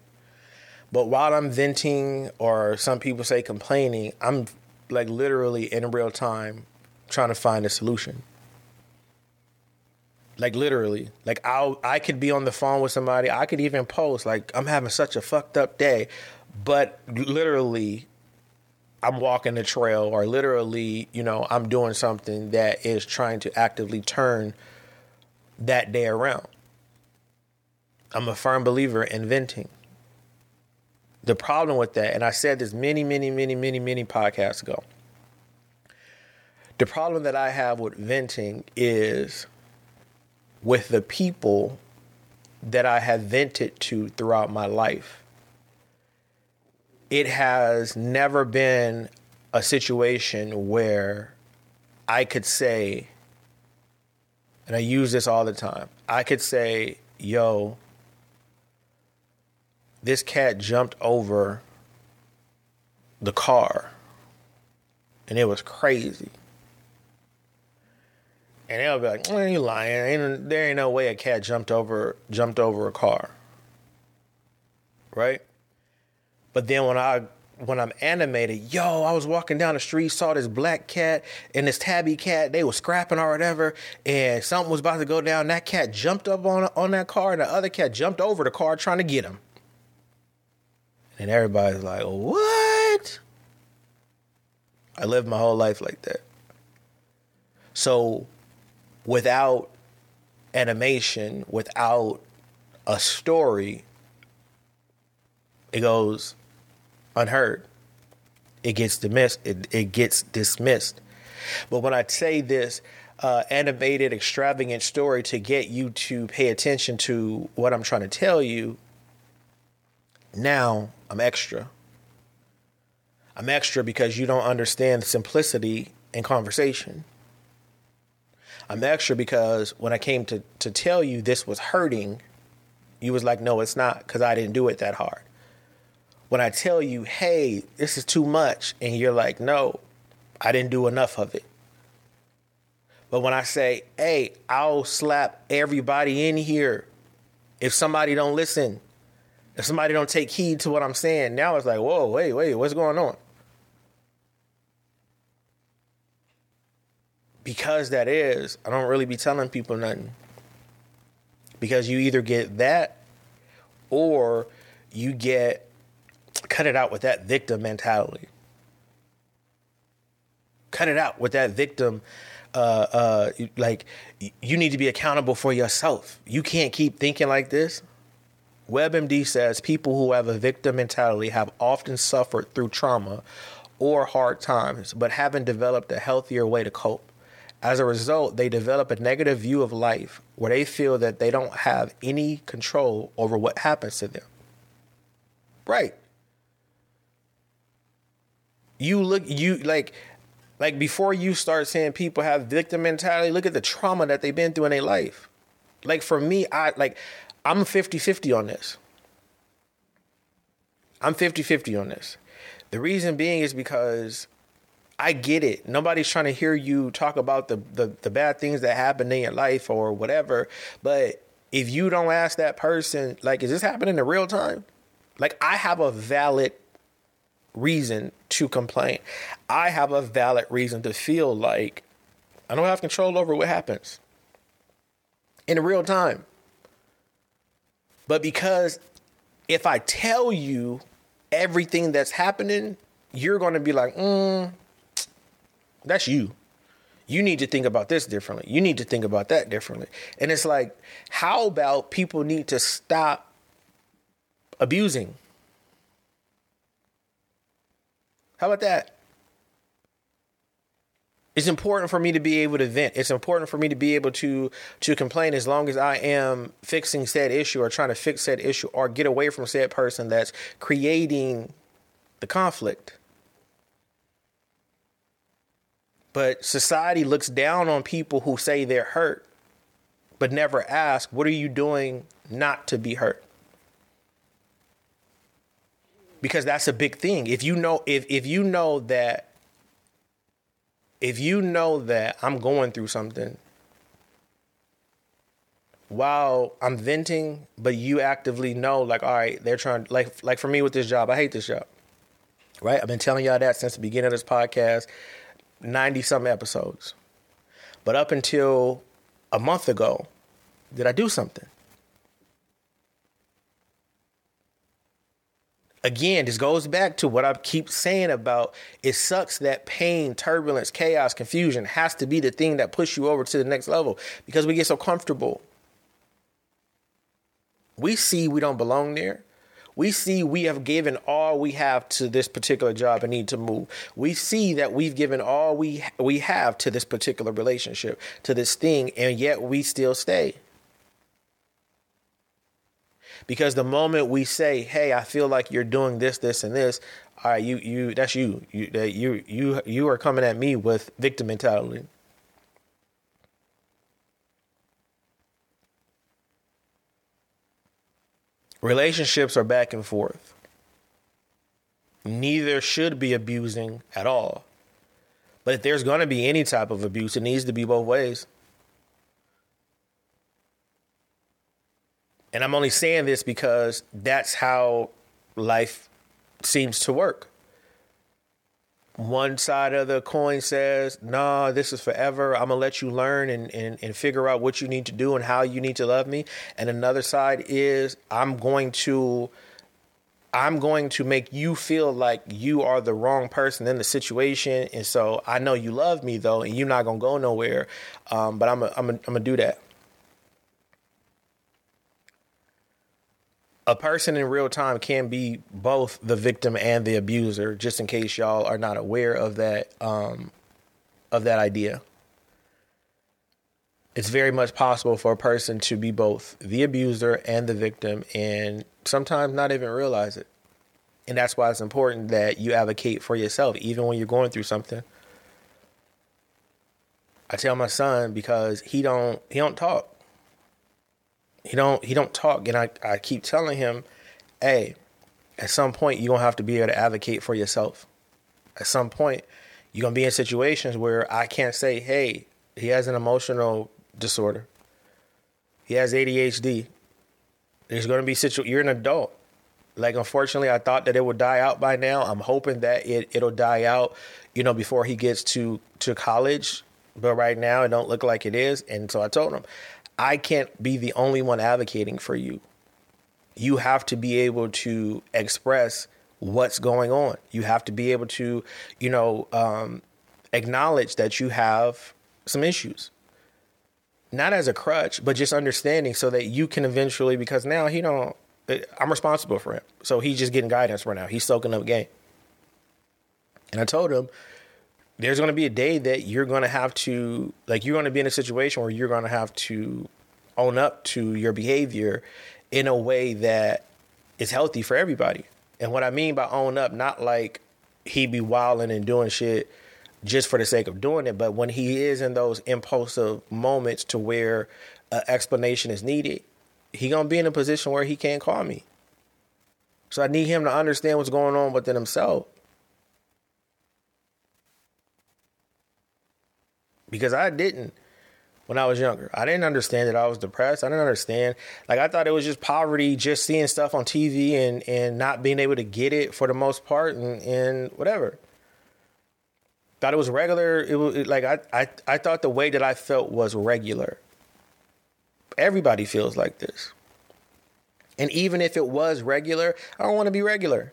but while I'm venting, or some people say complaining, I'm like literally in real time trying to find a solution. Like literally, like I I could be on the phone with somebody. I could even post like I'm having such a fucked up day, but literally, I'm walking the trail, or literally, you know, I'm doing something that is trying to actively turn that day around. I'm a firm believer in venting. The problem with that, and I said this many, many, many, many, many podcasts ago. The problem that I have with venting is with the people that I have vented to throughout my life. It has never been a situation where I could say, and I use this all the time, I could say, yo, this cat jumped over the car and it was crazy. And they'll be like, well, "You lying? Ain't, there ain't no way a cat jumped over jumped over a car, right?" But then when I when I'm animated, yo, I was walking down the street, saw this black cat and this tabby cat. They were scrapping or whatever, and something was about to go down. That cat jumped up on on that car, and the other cat jumped over the car trying to get him. And everybody's like, "What?" I lived my whole life like that. So without animation, without a story, it goes unheard. it gets dismissed. It, it gets dismissed. But when I say this uh, animated, extravagant story to get you to pay attention to what I'm trying to tell you, now I'm extra. I'm extra because you don't understand simplicity in conversation. I'm extra because when I came to, to tell you this was hurting, you was like, no, it's not because I didn't do it that hard. When I tell you, hey, this is too much, and you're like, no, I didn't do enough of it. But when I say, hey, I'll slap everybody in here if somebody don't listen, if somebody don't take heed to what I'm saying, now it's like, whoa, wait, wait, what's going on? Because that is, I don't really be telling people nothing. Because you either get that or you get cut it out with that victim mentality. Cut it out with that victim uh, uh, like you need to be accountable for yourself. You can't keep thinking like this. WebMD says people who have a victim mentality have often suffered through trauma or hard times, but haven't developed a healthier way to cope. As a result, they develop a negative view of life where they feel that they don't have any control over what happens to them. Right. You look, you like, like before you start saying people have victim mentality, look at the trauma that they've been through in their life. Like for me, I like I'm 50-50 on this. I'm 50-50 on this. The reason being is because I get it. Nobody's trying to hear you talk about the, the, the bad things that happen in your life or whatever. But if you don't ask that person, like, is this happening in real time? Like, I have a valid reason to complain. I have a valid reason to feel like I don't have control over what happens in real time. But because if I tell you everything that's happening, you're going to be like, mm, that's you. You need to think about this differently. You need to think about that differently. And it's like, how about people need to stop abusing? How about that? It's important for me to be able to vent. It's important for me to be able to to complain as long as I am fixing said issue or trying to fix said issue or get away from said person that's creating the conflict. But society looks down on people who say they're hurt, but never ask, what are you doing not to be hurt? because that's a big thing. If you know if if you know that if you know that I'm going through something while I'm venting, but you actively know like all right, they're trying like like for me with this job, I hate this job. Right? I've been telling y'all that since the beginning of this podcast, 90 some episodes. But up until a month ago, did I do something? Again, this goes back to what I keep saying about it sucks that pain, turbulence, chaos, confusion has to be the thing that push you over to the next level because we get so comfortable. We see we don't belong there. We see we have given all we have to this particular job and need to move. We see that we've given all we we have to this particular relationship, to this thing, and yet we still stay. Because the moment we say, "Hey, I feel like you're doing this, this, and this," all right, you, you, that's you. You, that you, you, you are coming at me with victim mentality. Relationships are back and forth. Neither should be abusing at all. But if there's going to be any type of abuse, it needs to be both ways. And I'm only saying this because that's how life seems to work. One side of the coin says, nah, this is forever. I'm going to let you learn and, and, and figure out what you need to do and how you need to love me. And another side is, I'm going to. I'm going to make you feel like you are the wrong person in the situation, and so I know you love me though, and you're not gonna go nowhere. Um, but I'm I'm gonna do that. A person in real time can be both the victim and the abuser just in case y'all are not aware of that um, of that idea. It's very much possible for a person to be both the abuser and the victim and sometimes not even realize it. And that's why it's important that you advocate for yourself even when you're going through something. I tell my son because he don't he don't talk he don't he don't talk and I, I keep telling him, hey, at some point you're gonna have to be able to advocate for yourself. At some point, you're gonna be in situations where I can't say, hey, he has an emotional disorder. He has ADHD. There's gonna be situ you're an adult. Like unfortunately I thought that it would die out by now. I'm hoping that it, it'll die out, you know, before he gets to to college. But right now it don't look like it is. And so I told him, I can't be the only one advocating for you. You have to be able to express what's going on. You have to be able to, you know, um, acknowledge that you have some issues. Not as a crutch, but just understanding so that you can eventually, because now he don't, I'm responsible for him. So he's just getting guidance right now. He's soaking up game. And I told him, there's going to be a day that you're going to have to like you're going to be in a situation where you're going to have to own up to your behavior in a way that is healthy for everybody. And what I mean by own up, not like he be wilding and doing shit just for the sake of doing it, but when he is in those impulsive moments to where an explanation is needed, he gonna be in a position where he can't call me. So I need him to understand what's going on within himself. Because I didn't when I was younger. I didn't understand that I was depressed. I didn't understand. Like I thought it was just poverty, just seeing stuff on TV and and not being able to get it for the most part and and whatever. Thought it was regular. It was like I I I thought the way that I felt was regular. Everybody feels like this. And even if it was regular, I don't want to be regular.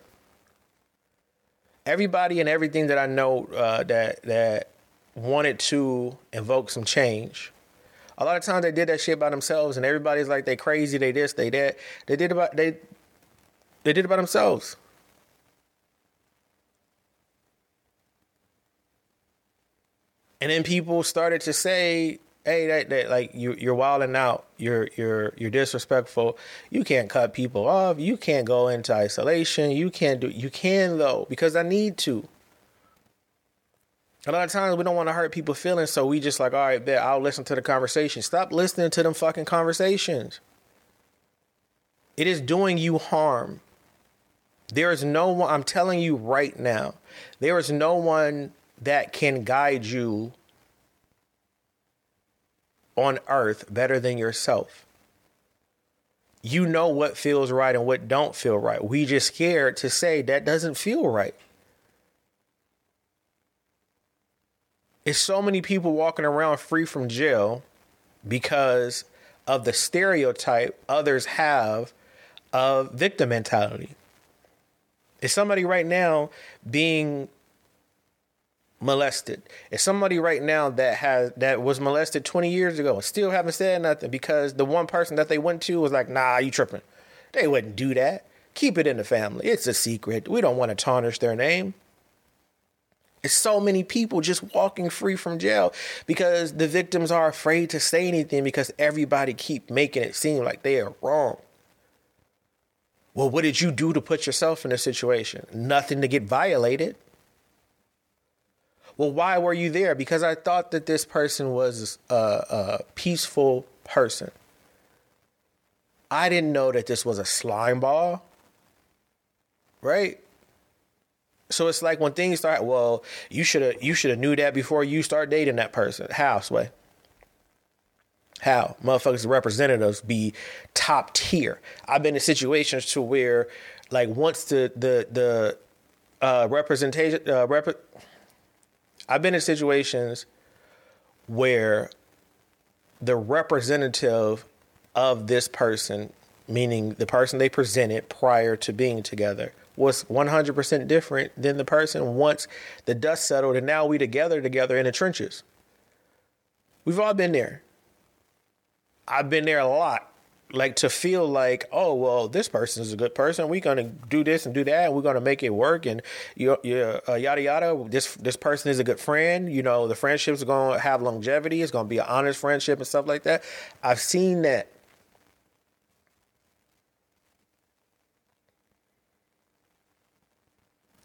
Everybody and everything that I know uh, that that wanted to invoke some change. A lot of times they did that shit by themselves, and everybody's like they crazy, they this, they that. They did about they they did it by themselves. And then people started to say, "Hey, that, that like you you're wilding out. You're you're you're disrespectful. You can't cut people off. You can't go into isolation. You can't do. You can though because I need to." A lot of times we don't want to hurt people's feelings, so we just like, all right, bet I'll listen to the conversation. Stop listening to them fucking conversations. It is doing you harm. There is no one, I'm telling you right now, there is no one that can guide you on earth better than yourself. You know what feels right and what don't feel right. We just scared to say that doesn't feel right. It's so many people walking around free from jail because of the stereotype others have of victim mentality. Is somebody right now being molested? Is somebody right now that has that was molested 20 years ago and still haven't said nothing because the one person that they went to was like, "Nah, you tripping." They wouldn't do that. Keep it in the family. It's a secret. We don't want to tarnish their name. So many people just walking free from jail because the victims are afraid to say anything because everybody keep making it seem like they are wrong. Well, what did you do to put yourself in a situation? Nothing to get violated. Well, why were you there? Because I thought that this person was a, a peaceful person. I didn't know that this was a slime ball. Right? So it's like when things start, well, you should have you should have knew that before you start dating that person. How, Sway? How? Motherfuckers representatives be top tier. I've been in situations to where like once the the the uh representation uh rep- I've been in situations where the representative of this person, meaning the person they presented prior to being together, was 100% different than the person once the dust settled and now we together together in the trenches. We've all been there. I've been there a lot. like to feel like oh well this person is a good person we're gonna do this and do that and we're gonna make it work and you, you uh, yada yada this this person is a good friend you know the friendships gonna have longevity it's gonna be an honest friendship and stuff like that i've seen that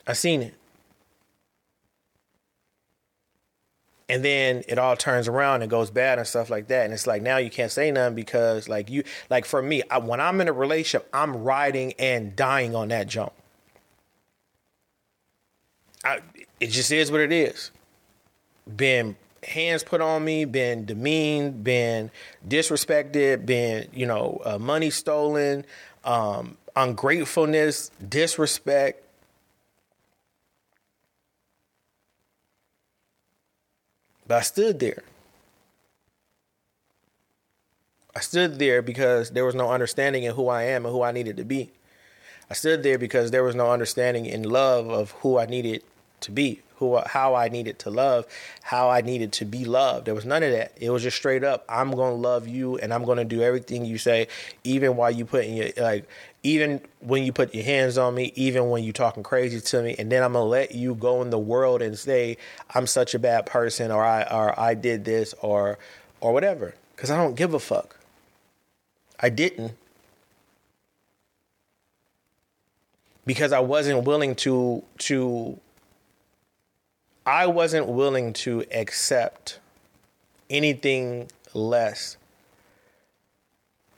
i've seen it. And then it all turns around and goes bad and stuff like that. And it's like now you can't say nothing because like you like for me I, when i'm in a relationship i'm riding and dying on that jump. I, it just is what it is. Been hands put on me been demeaned been disrespected been you know uh, money stolen um, ungratefulness disrespect But I stood there. I stood there because there was no understanding in who I am and who I needed to be. I stood there because there was no understanding in love of who I needed to be, who how I needed to love, how I needed to be loved. There was none of that. It was just straight up, I'm to love you and I'm to do everything you say even while you put in your like even when you put your hands on me, even when you're talking crazy to me, and then I'm gonna let you go in the world and say I'm such a bad person, or I or I did this, or or whatever, because I don't give a fuck. I didn't because I wasn't willing to to. I wasn't willing to accept anything less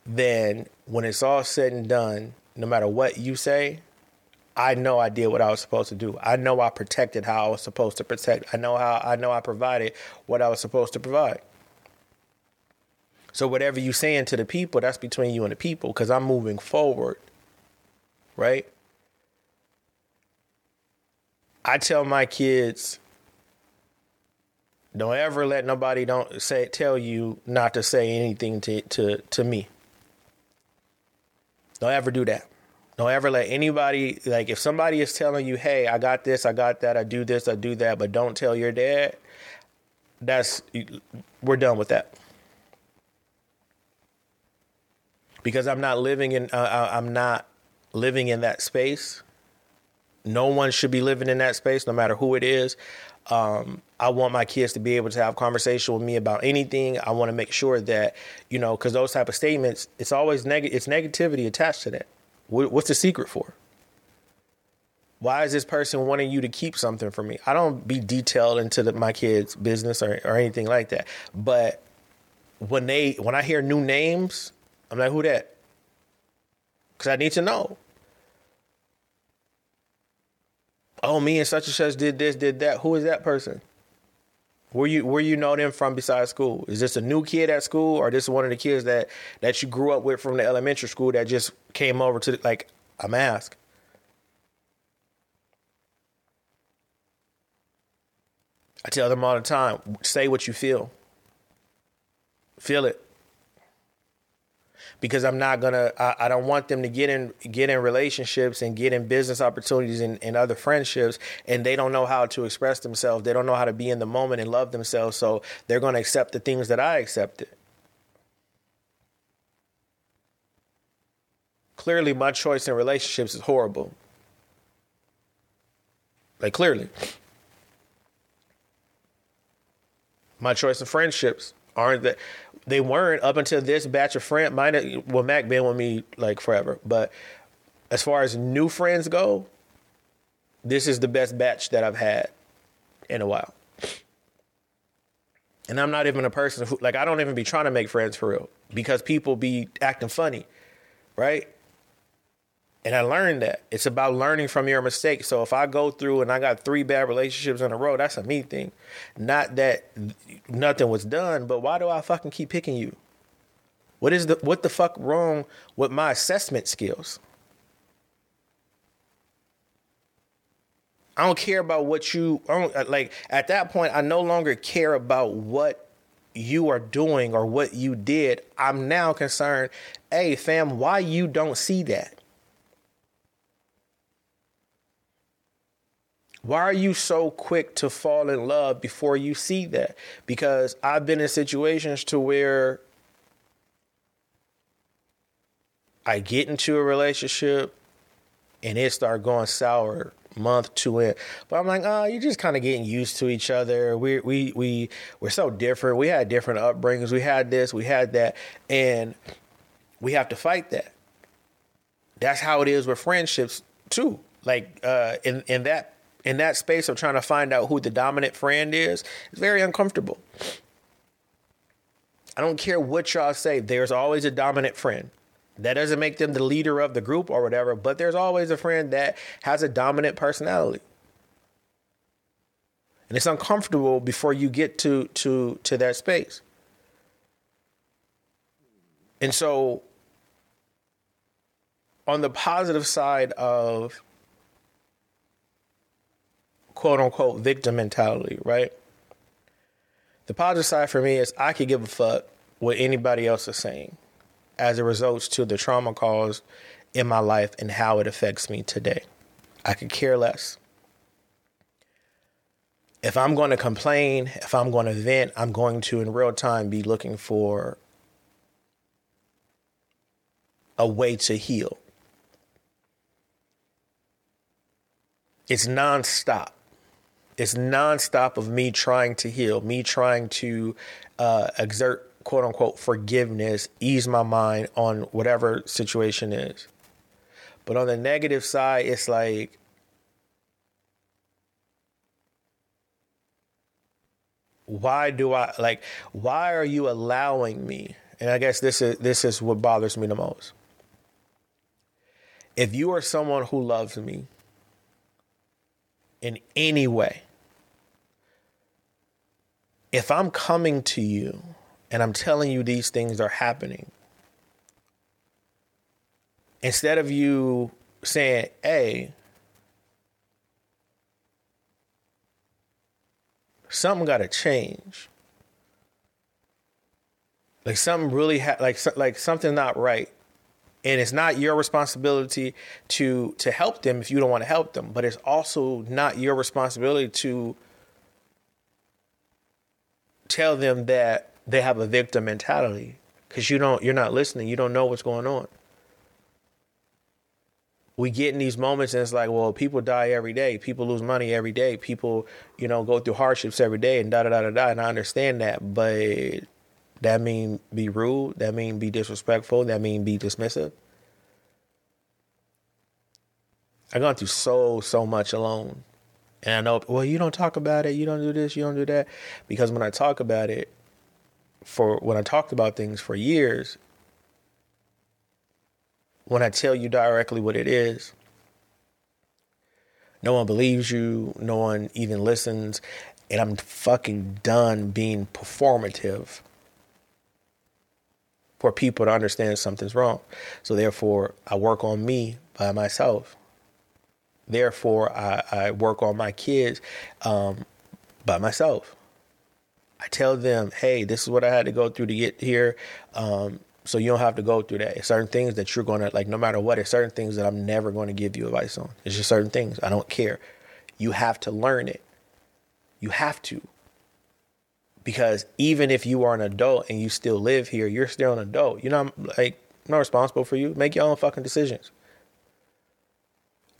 then when it's all said and done, no matter what you say, I know I did what I was supposed to do. I know I protected how I was supposed to protect. I know how I know I provided what I was supposed to provide. So whatever you saying to the people, that's between you and the people cuz I'm moving forward. Right? I tell my kids don't ever let nobody don't say tell you not to say anything to to to me. Don't ever do that. Don't ever let anybody like if somebody is telling you, "Hey, I got this, I got that, I do this, I do that," but don't tell your dad. That's we're done with that. Because I'm not living in uh, I'm not living in that space. No one should be living in that space, no matter who it is. Um, I want my kids to be able to have conversation with me about anything. I want to make sure that you know, because those type of statements, it's always negative. It's negativity attached to that. What's the secret for? Why is this person wanting you to keep something from me? I don't be detailed into the, my kids' business or, or anything like that. But when they when I hear new names, I'm like, who that? Because I need to know. oh, me and such and such did this, did that. Who is that person? Where you where you know them from besides school? Is this a new kid at school, or this one of the kids that that you grew up with from the elementary school that just came over to the, like I'm asked? I tell them all the time: say what you feel. Feel it because I'm not gonna. I, I, don't want them to get in get in relationships and get in business opportunities and, and other friendships, and they don't know how to express themselves. They don't know how to be in the moment and love themselves. So they're gonna accept the things that I accepted. Clearly, my choice in relationships is horrible. Like clearly, my choice in friendships aren't that they weren't up until this batch of friends. Mine, well, Mac been with me like forever, but as far as new friends go, this is the best batch that I've had in a while. And I'm not even a person who like I don't even be trying to make friends for real because people be acting funny, right? And I learned that it's about learning from your mistakes. So if I go through and I got three bad relationships in a row, that's a me thing. Not that nothing was done, but why do I fucking keep picking you? What is the what the fuck wrong with my assessment skills? I don't care about what you I don't, uh, like at that point I no longer care about what you are doing or what you did. I'm now concerned, hey fam, why you don't see that? Why are you so quick to fall in love before you see that? Because I've been in situations to where I get into a relationship and it start going sour month to in. But I'm like, oh, you're just kind of getting used to each other. We we we we're so different. We had different upbringings. We had this, we had that, and we have to fight that. That's how it is with friendships too. Like uh, in in that in that space of trying to find out who the dominant friend is, it's very uncomfortable. I don't care what y'all say. There's always a dominant friend. That doesn't make them the leader of the group or whatever, but there's always a friend that has a dominant personality. And it's uncomfortable before you get to to to that space. And so on the positive side of quote unquote victim mentality, right? The positive side for me is I could give a fuck what anybody else is saying as it results to the trauma caused in my life and how it affects me today. I could care less. If I'm going to complain, if I'm going to vent, I'm going to in real time be looking for a way to heal. It's nonstop. It's nonstop of me trying to heal, me trying to uh, exert quote unquote forgiveness, ease my mind on whatever situation is. But on the negative side, it's like why do I like why are you allowing me? And I guess this is this is what bothers me the most. If you are someone who loves me in any way, if I'm coming to you and I'm telling you these things are happening. Instead of you saying, hey, something got to change. Like something really ha- like like something not right. And it's not your responsibility to to help them if you don't want to help them, but it's also not your responsibility to tell them that they have a victim mentality because you don't you're not listening you don't know what's going on. We get in these moments and it's like well people die every day people lose money every day people you know go through hardships every day and da da da da da and i understand that but that mean be rude that mean be disrespectful that mean be dismissive. I've gone through so so much alone and i know well you don't talk about it you don't do this you don't do that because when i talk about it for when I talked about things for years, when I tell you directly what it is, no one believes you, no one even listens, and I'm fucking done being performative for people to understand something's wrong. So therefore, I work on me by myself. Therefore, I, I work on my kids um, by myself. I tell them, hey, this is what I had to go through to get here. Um, so you don't have to go through that. It's certain things that you're gonna like, no matter what. It's certain things that I'm never going to give you advice on. It's just certain things. I don't care. You have to learn it. You have to. Because even if you are an adult and you still live here, you're still an adult. You know, I'm like I'm not responsible for you. Make your own fucking decisions.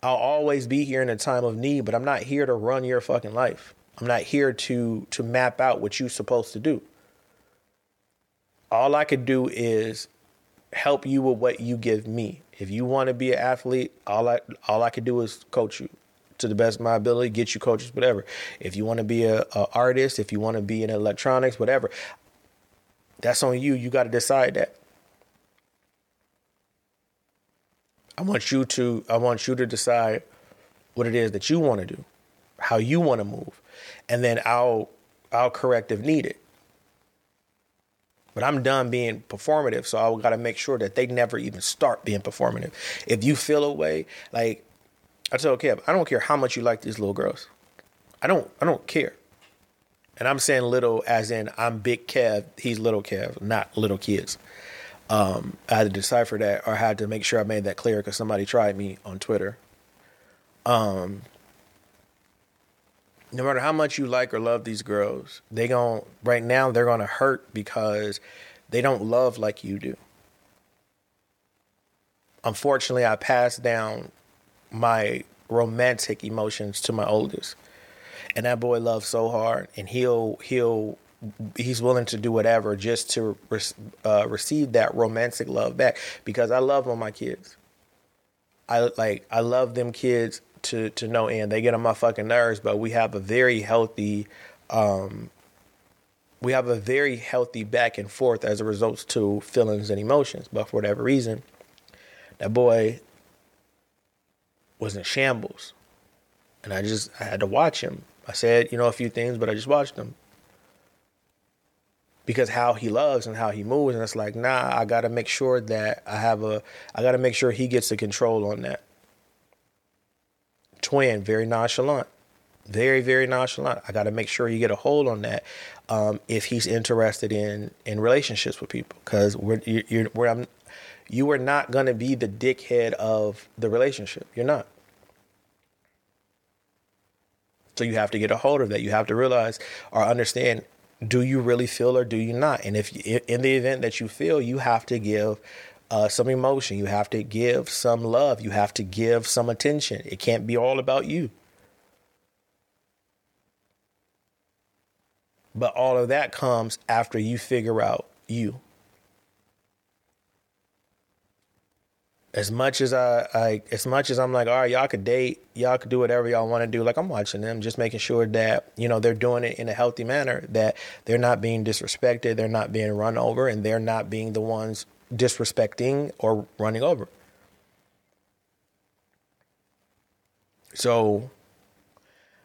I'll always be here in a time of need, but I'm not here to run your fucking life. I'm not here to to map out what you're supposed to do. All I could do is help you with what you give me. If you want to be an athlete, all I all I could do is coach you to the best of my ability, get you coaches, whatever. If you want to be a, a artist, if you want to be in electronics, whatever, that's on you. You got to decide that. I want you to I want you to decide what it is that you want to do, how you want to move and then I'll I'll correct if needed. But I'm done being performative, so I got to make sure that they never even start being performative. If you feel a way, like I tell Kev, I don't care how much you like these little girls. I don't I don't care. And I'm saying little as in I'm big Kev, he's little Kev, not little kids. Um, I had to decipher that or I had to make sure I made that clear because somebody tried me on Twitter. Um, no matter how much you like or love these girls, they gon' right now they're gonna hurt because they don't love like you do. unfortunately, I passed down my romantic emotions to my oldest, and that boy loves so hard, and he'll he'll he's willing to do whatever just to uh, receive that romantic love back because I love all my kids. I like I love them kids to to no end. They get on my fucking nerves, but we have a very healthy um, we have a very healthy back and forth as a result to feelings and emotions. But for whatever reason, that boy was in shambles. And I just I had to watch him. I said, you know, a few things, but I just watched him. Because how he loves and how he moves, and it's like, nah, I gotta make sure that I have a I gotta make sure he gets the control on that. Twin, very nonchalant. Very, very nonchalant. I gotta make sure you get a hold on that um, if he's interested in in relationships with people. Because we're you're, we're, I'm, you are not gonna be the dickhead of the relationship. You're not. So you have to get a hold of that. You have to realize or understand do you really feel or do you not? And if in the event that you feel, you have to give uh, some emotion. You have to give some love. You have to give some attention. It can't be all about you. But all of that comes after you figure out you. As much as I, I as much as I'm like, all right, y'all could date, y'all could do whatever y'all want to do. Like I'm watching them, just making sure that you know they're doing it in a healthy manner, that they're not being disrespected, they're not being run over, and they're not being the ones disrespecting or running over. So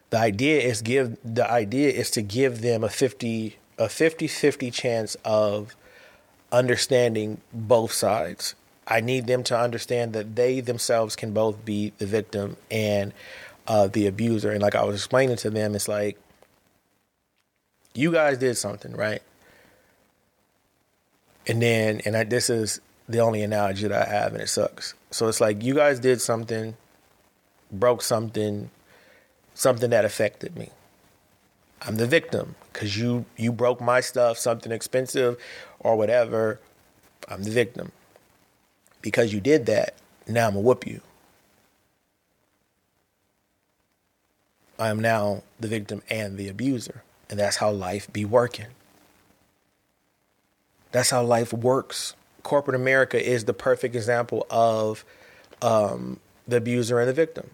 the idea is give the idea is to give them a 50 a 50-50 chance of understanding both sides I need them to understand that they themselves can both be the victim and uh, the abuser. And like I was explaining to them, it's like, you guys did something, right? And then, and I, this is the only analogy that I have, and it sucks. So it's like, you guys did something, broke something, something that affected me. I'm the victim because you you broke my stuff, something expensive or whatever. I'm the victim because you did that, now I'm gonna whoop you. I am now the victim and the abuser. And that's how life be working. That's how life works. Corporate America is the perfect example of um, the abuser and the victim.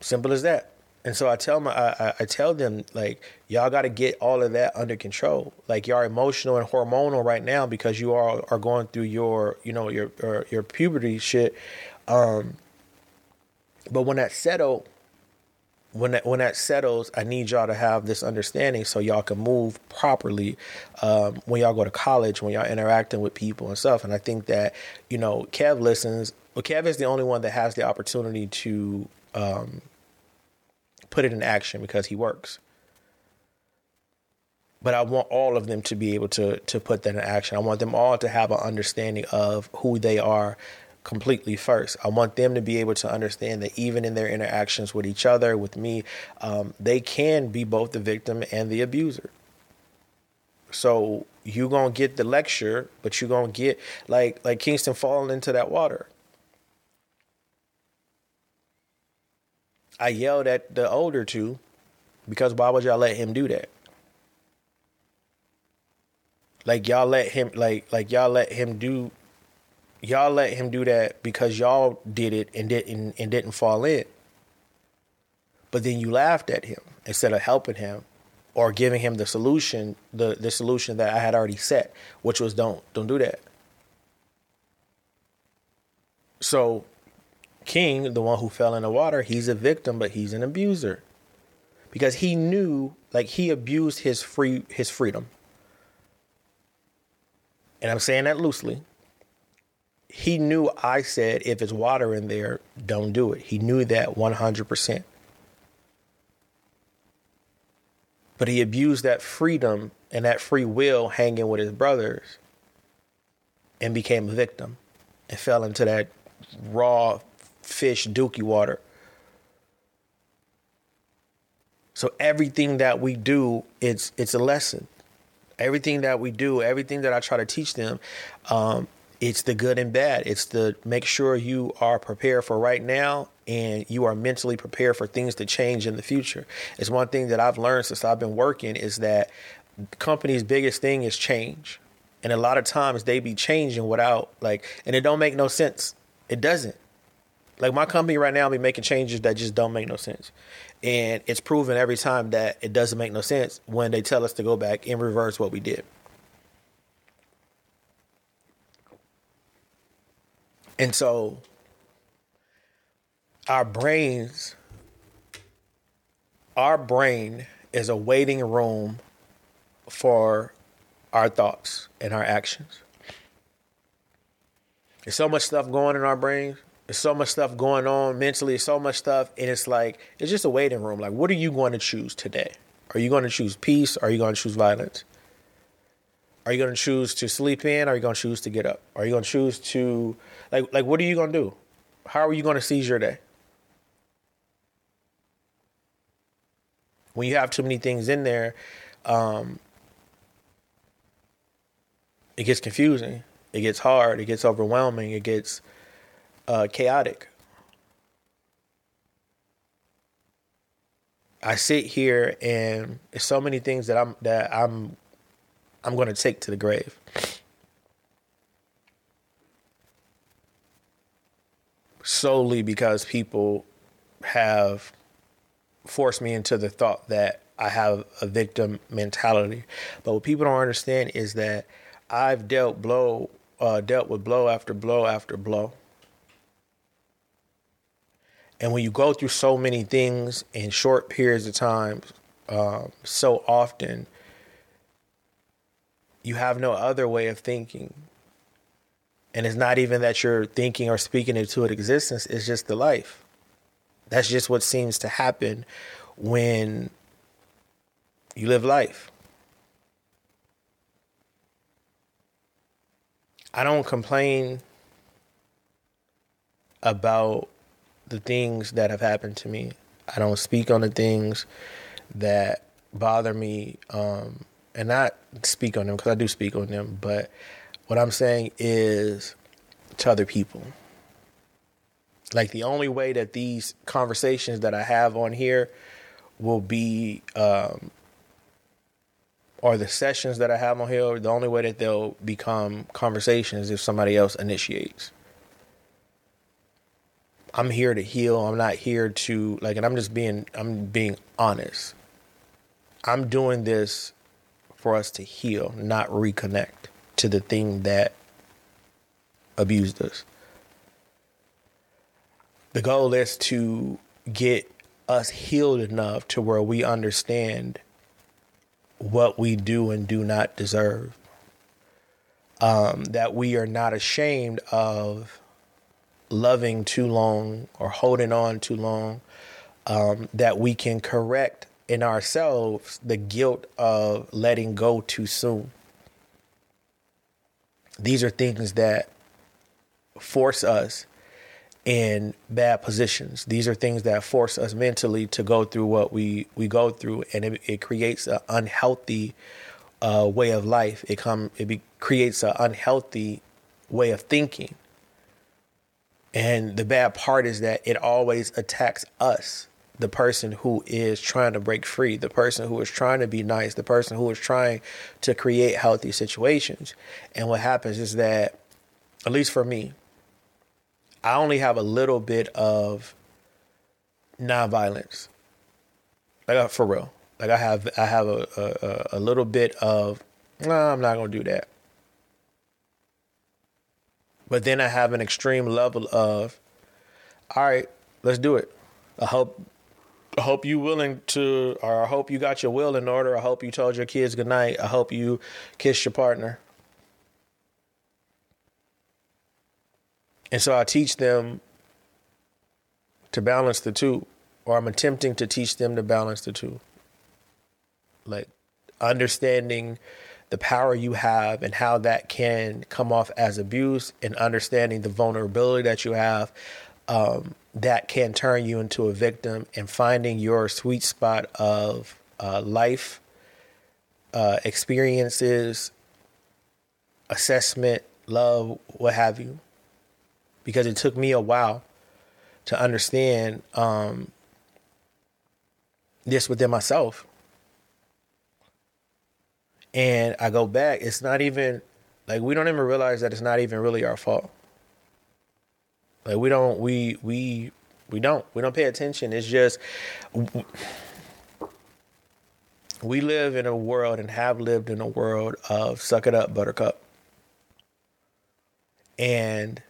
Simple as that. And so I tell my I, I tell them like y'all got to get all of that under control. Like y'all emotional and hormonal right now because you are are going through your you know your your, your puberty shit. Um, but when that settle, when that when that settles, I need y'all to have this understanding so y'all can move properly um, when y'all go to college, when y'all interacting with people and stuff. And I think that you know Kev listens. Well, Kev is the only one that has the opportunity to. Um, put it in action because he works. But I want all of them to be able to to put that in action. I want them all to have an understanding of who they are completely first. I want them to be able to understand that even in their interactions with each other, with me, um, they can be both the victim and the abuser. So you gonna get the lecture, but you gonna get like like Kingston falling into that water. I yelled at the older two because why would y'all let him do that? Like y'all let him like like y'all let him do y'all let him do that because y'all did it and didn't and didn't fall in. But then you laughed at him instead of helping him or giving him the solution, the the solution that I had already set, which was don't don't do that. So King, the one who fell in the water, he's a victim, but he's an abuser. Because he knew, like he abused his free his freedom. And I'm saying that loosely. He knew I said if it's water in there, don't do it. He knew that 100%. But he abused that freedom and that free will hanging with his brothers and became a victim and fell into that raw fish dookie water. So everything that we do, it's it's a lesson. Everything that we do, everything that I try to teach them, um, it's the good and bad. It's the make sure you are prepared for right now and you are mentally prepared for things to change in the future. It's one thing that I've learned since I've been working is that company's biggest thing is change. And a lot of times they be changing without like and it don't make no sense. It doesn't. Like my company right now be making changes that just don't make no sense. And it's proven every time that it doesn't make no sense when they tell us to go back and reverse what we did. And so our brains, our brain is a waiting room for our thoughts and our actions. There's so much stuff going in our brains. There's so much stuff going on mentally, so much stuff. And it's like, it's just a waiting room. Like, what are you going to choose today? Are you going to choose peace? Are you going to choose violence? Are you going to choose to sleep in? Are you going to choose to get up? Are you going to choose to like like what are you going to do? How are you going to seize your day? When you have too many things in there, um, it gets confusing. It gets hard. It gets overwhelming. It gets uh, chaotic. I sit here and there's so many things that I'm that I'm I'm going to take to the grave. Solely because people have forced me into the thought that I have a victim mentality. But what people don't understand is that I've dealt blow uh, dealt with blow after blow after blow. And when you go through so many things in short periods of time, uh, so often, you have no other way of thinking. And it's not even that you're thinking or speaking into an existence, it's just the life. That's just what seems to happen when you live life. I don't complain about the things that have happened to me. I don't speak on the things that bother me um, and not speak on them because I do speak on them, but what I'm saying is to other people. Like the only way that these conversations that I have on here will be, um, or the sessions that I have on here, the only way that they'll become conversations if somebody else initiates. I'm here to heal. I'm not here to like, and I'm just being, I'm being honest. I'm doing this for us to heal, not reconnect to the thing that abused us. The goal is to get us healed enough to where we understand what we do and do not deserve. Um, that we are not ashamed of loving too long or holding on too long. Um, that we can correct in ourselves the guilt of letting go too soon. These are things that force us in bad positions. These are things that force us mentally to go through what we, we go through, and it, it creates an unhealthy uh, way of life. It come it be, creates an unhealthy way of thinking. And the bad part is that it always attacks us the person who is trying to break free, the person who is trying to be nice, the person who is trying to create healthy situations. And what happens is that, at least for me, I only have a little bit of nonviolence. Like uh, for real. Like I have I have a a, a little bit of no, nah, I'm not gonna do that. But then I have an extreme level of all right, let's do it. I hope I hope you willing to, or I hope you got your will in order. I hope you told your kids good night. I hope you kissed your partner. And so I teach them to balance the two, or I'm attempting to teach them to balance the two. Like understanding the power you have and how that can come off as abuse, and understanding the vulnerability that you have um, that can turn you into a victim and finding your sweet spot of uh, life uh, experiences, assessment, love, what have you, because it took me a while to understand um, this within myself. And I go back, it's not even like we don't even realize that it's not even really our fault. Like we don't we we we don't we don't pay attention. It's just we live in a world and have lived in a world of suck it up buttercup. And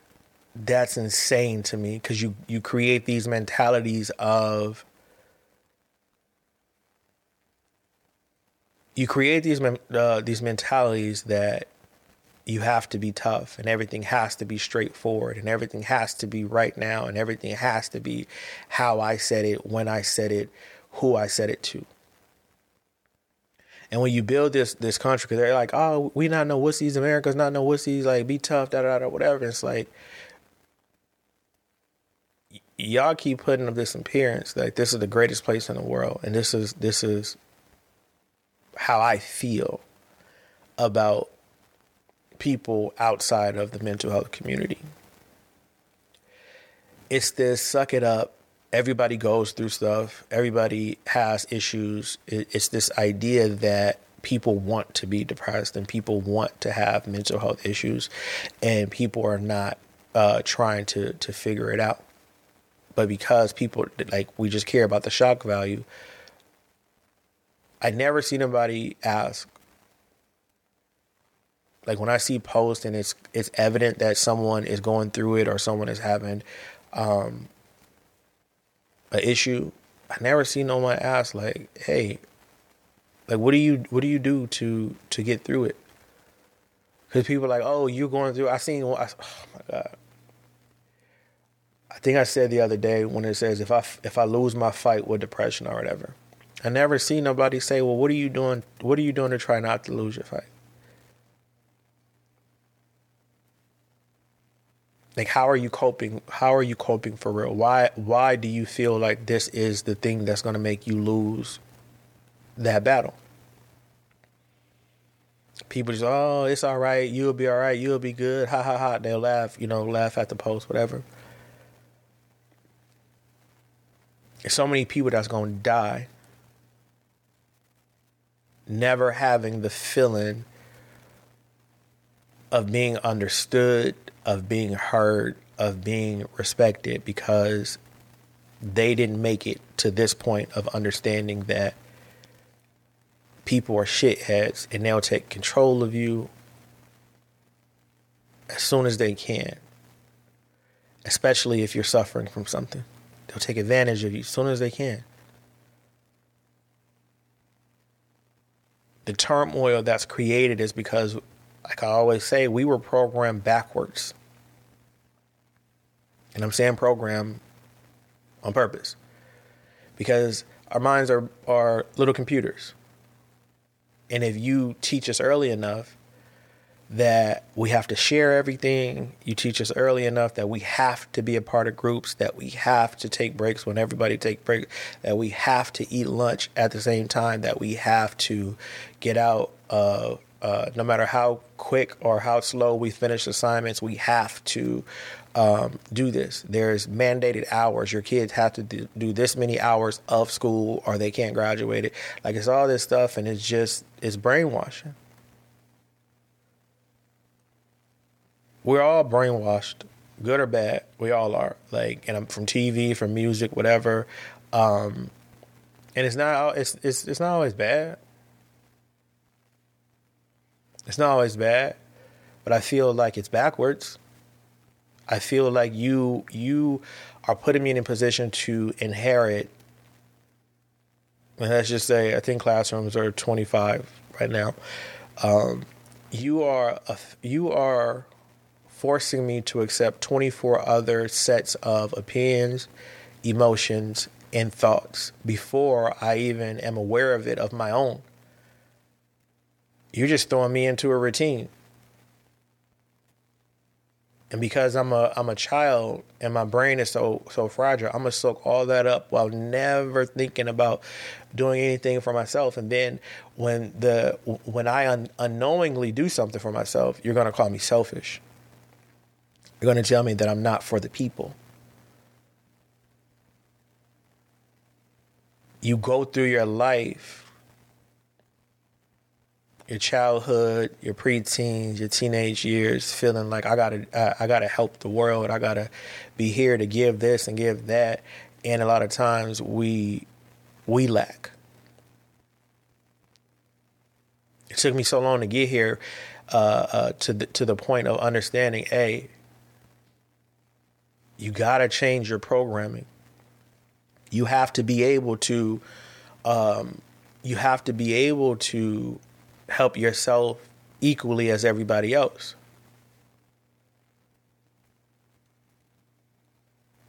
that's insane to me because you you create these mentalities of you create these uh, these mentalities that you have to be tough and everything has to be straightforward and everything has to be right now and everything has to be how I said it when I said it who I said it to. And when you build this this country because they're like oh we not know wussies America's not know wussies like be tough da da da whatever. It's like y'all keep putting up this appearance like this is the greatest place in the world and this is this is how I feel about people outside of the mental health community. It's this suck it up. Everybody goes through stuff. Everybody has issues. It's this idea that people want to be depressed and people want to have mental health issues, and people are not uh, trying to to figure it out but because people like we just care about the shock value i never see anybody ask. Like when i see posts and it's it's evident that someone is going through it or someone is having um an issue i never see no one ask like hey like what do you what do you do to to get through it? Because people are like oh you're going through i seen oh my god. I think I said the other day when it says if I if I lose my fight with depression or whatever, I never see nobody say, "Well, what are you doing? What are you doing to try not to lose your fight?" Like, how are you coping? How are you coping for real? Why why do you feel like this is the thing that's going to make you lose that battle? People just, oh, it's all right. You'll be all right. You'll be good. Ha ha ha. They'll laugh, you know, laugh at the post, whatever. There's so many people that's going to die never having the feeling of being understood, of being heard, of being respected because they didn't make it to this point of understanding that people are shitheads and they'll take control of you as soon as they can, especially if you're suffering from something. They'll take advantage of you as soon as they can. The turmoil that's created is because, like I always say, we were programmed backwards. And I'm saying program on purpose. Because our minds are, are little computers. And if you teach us early enough that we have to share everything. You teach us early enough that we have to be a part of groups, that we have to take breaks when everybody take breaks, that we have to eat lunch at the same time, that we have to get out. Uh, uh, no matter how quick or how slow we finish assignments, we have to um, do this. There's mandated hours. Your kids have to do, do this many hours of school, or they can't graduate it. Like it's all this stuff, and it's just it's brainwashing. We're all brainwashed, good or bad. We all are. Like, and I'm from TV, from music, whatever. Um, and it's not it's it's it's not always bad. It's not always bad, but I feel like it's backwards. I feel like you you are putting me in a position to inherit. And let's just say I think classrooms are 25 right now. Um, you are a, you are forcing me to accept 24 other sets of opinions, emotions, and thoughts before I even am aware of it of my own. You're just throwing me into a routine. And because I'm a I'm a child and my brain is so so fragile, I'm gonna soak all that up while never thinking about doing anything for myself. And then when the when I un, unknowingly do something for myself, you're gonna call me selfish. You're gonna tell me that I'm not for the people. You go through your life your childhood, your preteens, your teenage years, feeling like I gotta, I, I gotta help the world. I gotta be here to give this and give that, and a lot of times we, we lack. It took me so long to get here, uh, uh, to the to the point of understanding. A, you gotta change your programming. You have to be able to, um, you have to be able to help yourself equally as everybody else.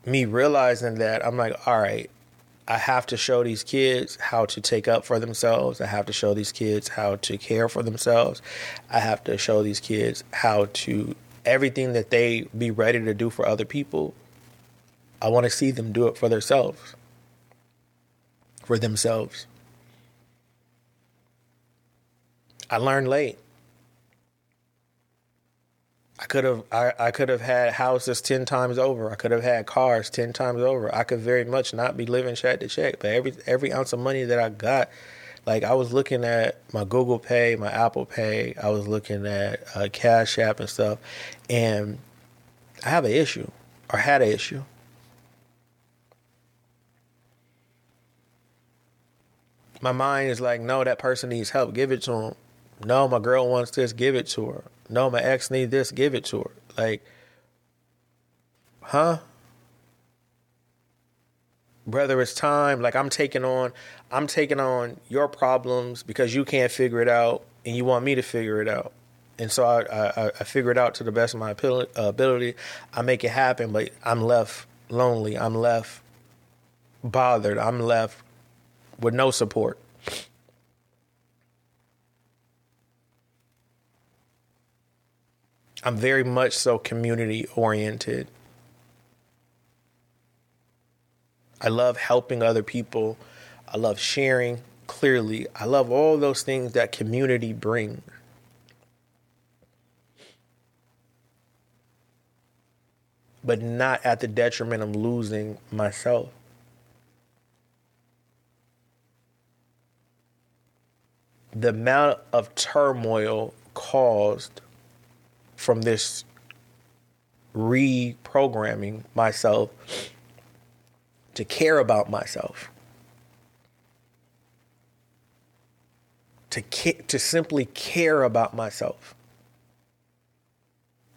Me realizing that, I'm like, all right, I have to show these kids how to take up for themselves. I have to show these kids how to care for themselves. I have to show these kids how to everything that they be ready to do for other people. I want to see them do it for themselves. For themselves. I learned late. I could have I, I could have had houses ten times over. I could have had cars ten times over. I could very much not be living check to check. But every every ounce of money that I got, like I was looking at my Google Pay, my Apple Pay. I was looking at uh, Cash App and stuff, and I have an issue or had an issue. My mind is like, no, that person needs help. Give it to them. No, my girl wants this, give it to her. No, my ex needs this, give it to her. Like, huh? Brother, it's time. Like I'm taking on, I'm taking on your problems because you can't figure it out, and you want me to figure it out. And so I, I, I figure it out to the best of my uh, ability. I make it happen, but I'm left lonely. I'm left bothered. I'm left with no support. I'm very much so community oriented. I love helping other people. I love sharing clearly. I love all those things that community brings. But not at the detriment of losing myself. The amount of turmoil caused from this reprogramming myself to care about myself. To, ca- to simply care about myself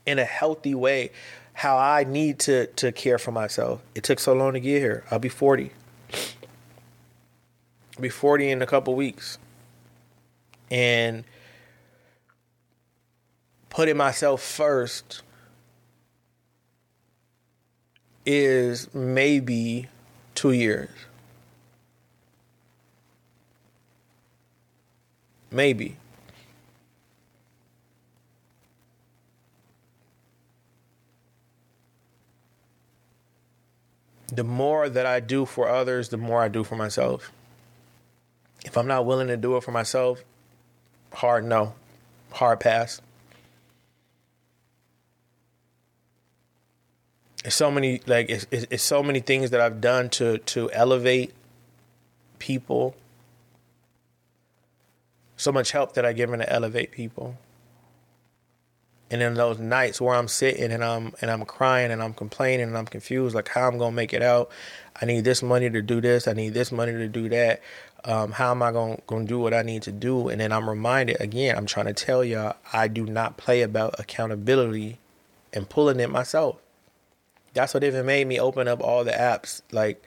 in a healthy way, how I need to, to care for myself. It took so long to get here. I'll be 40. I'll be 40 in a couple weeks. And putting myself first is maybe two years. Maybe. The more that I do for others, the more I do for myself. If I'm not willing to do it for myself, hard no, hard pass. it's so many like it's, it's, it's so many things that I've done to to elevate people. So much help that I've given to elevate people. And in those nights where I'm sitting and I'm and I'm crying and I'm complaining and I'm confused, like how I'm gonna make it out. I need this money to do this. I need this money to do that. Um, how am I gonna gonna do what I need to do? And then I'm reminded again. I'm trying to tell y'all I do not play about accountability and pulling it myself. That's what even made me open up all the apps, like,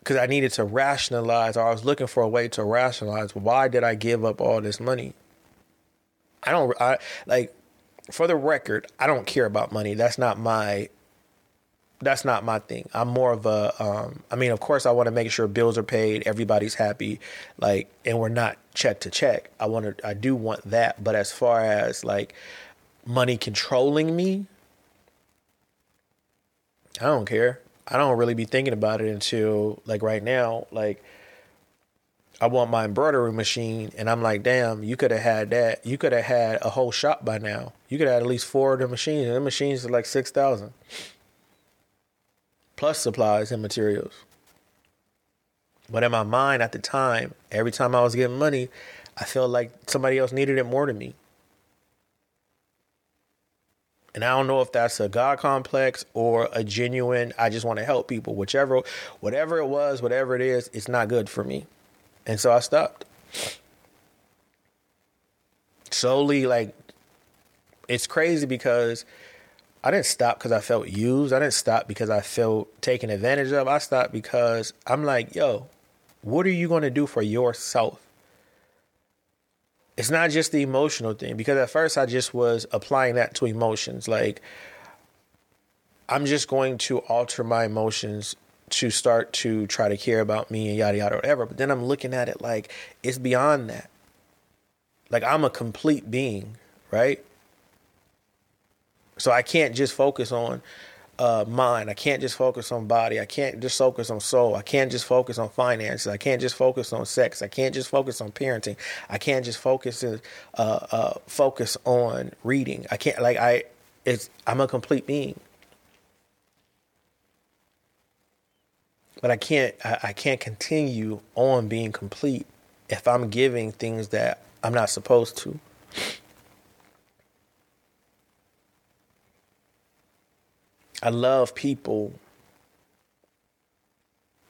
because I needed to rationalize, or I was looking for a way to rationalize why did I give up all this money. I don't, I like, for the record, I don't care about money. That's not my that's not my thing. I'm more of a um, I mean, of course I want to make sure bills are paid, everybody's happy, like and we're not check to check. I want to I do want that, but as far as like money controlling me, I don't care. I don't really be thinking about it until like right now, like I want my embroidery machine and I'm like, damn, you could have had that. You could have had a whole shop by now. You could have at least four of the machines. And the machines are like six thousand. Plus supplies and materials. But in my mind at the time, every time I was getting money, I felt like somebody else needed it more than me. And I don't know if that's a God complex or a genuine, I just want to help people. Whichever, whatever it was, whatever it is, it's not good for me. And so I stopped. Solely, like, it's crazy because I didn't stop because I felt used. I didn't stop because I felt taken advantage of. I stopped because I'm like, yo, what are you going to do for yourself? It's not just the emotional thing because at first I just was applying that to emotions. Like, I'm just going to alter my emotions to start to try to care about me and yada yada whatever. But then I'm looking at it like it's beyond that. Like I'm a complete being, right? So I can't just focus on uh, mind. I can't just focus on body. I can't just focus on soul. I can't just focus on finances. I can't just focus on sex. I can't just focus on parenting. I can't just focus uh, uh, focus on reading. I can't like I. It's I'm a complete being. but I can't I, I can't continue on being complete if I'm giving things that I'm not supposed to. I love people.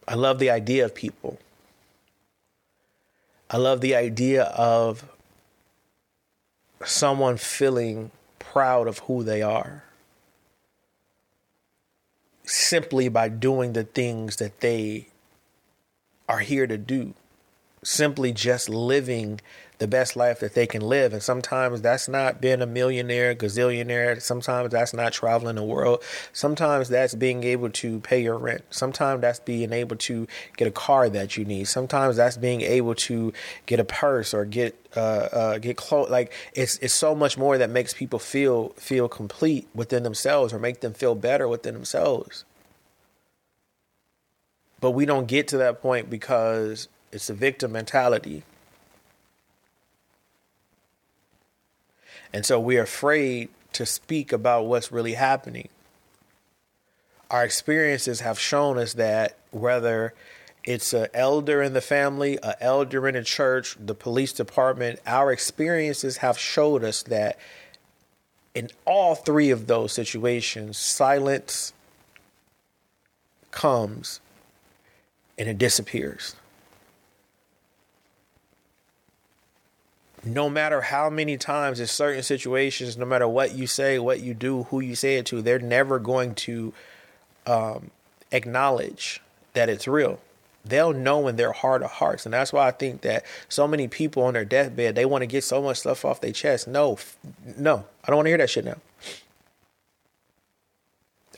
I love the idea of people. I love the idea of someone feeling proud of who they are simply by doing the things that they are here to do. Simply just living the best life that they can live. And sometimes that's not being a millionaire, gazillionaire. Sometimes that's not traveling the world. Sometimes that's being able to pay your rent. Sometimes that's being able to get a car that you need. Sometimes that's being able to get a purse or get uh, uh, get close. Like it's it's so much more that makes people feel feel complete within themselves or make them feel better within themselves. But we don't get to that point because it's a victim mentality. And so we're afraid to speak about what's really happening. Our experiences have shown us that whether it's an elder in the family, an elder in a church, the police department, our experiences have showed us that in all three of those situations, silence comes and it disappears. No matter how many times in certain situations, no matter what you say, what you do, who you say it to, they're never going to um, acknowledge that it's real. They'll know in their heart of hearts. And that's why I think that so many people on their deathbed, they want to get so much stuff off their chest. No, no, I don't want to hear that shit now.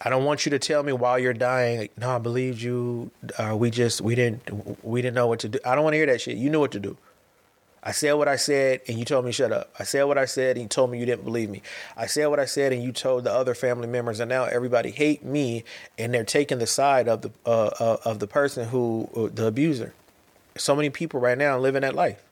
I don't want you to tell me while you're dying, no, I believed you. Uh, we just, we didn't, we didn't know what to do. I don't want to hear that shit. You knew what to do. I said what I said and you told me shut up. I said what I said and you told me you didn't believe me. I said what I said and you told the other family members and now everybody hate me and they're taking the side of the uh, uh, of the person who uh, the abuser. So many people right now living that life.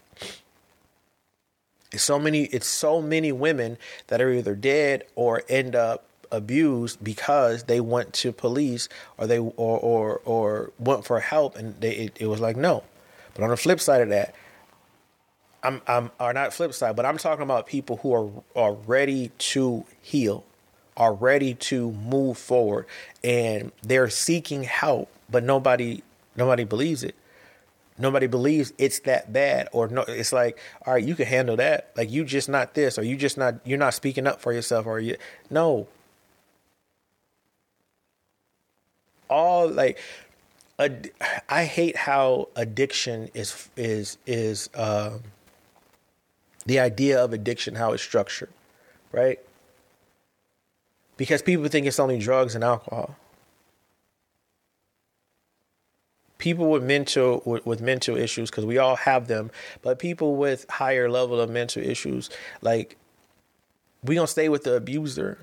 It's so many it's so many women that are either dead or end up abused because they went to police or they or or or went for help and they it, it was like no. But on the flip side of that, I'm, I'm, not flip side, but I'm talking about people who are are ready to heal, are ready to move forward, and they're seeking help, but nobody nobody believes it. Nobody believes it's that bad, or no. It's like, all right, you can handle that. Like you just not this, or you just not you're not speaking up for yourself, or you no. All like I hate how addiction is is is um, the idea of addiction, how it's structured, right? Because people think it's only drugs and alcohol. People with mental with, with mental issues, because we all have them, but people with higher level of mental issues, like we gonna stay with the abuser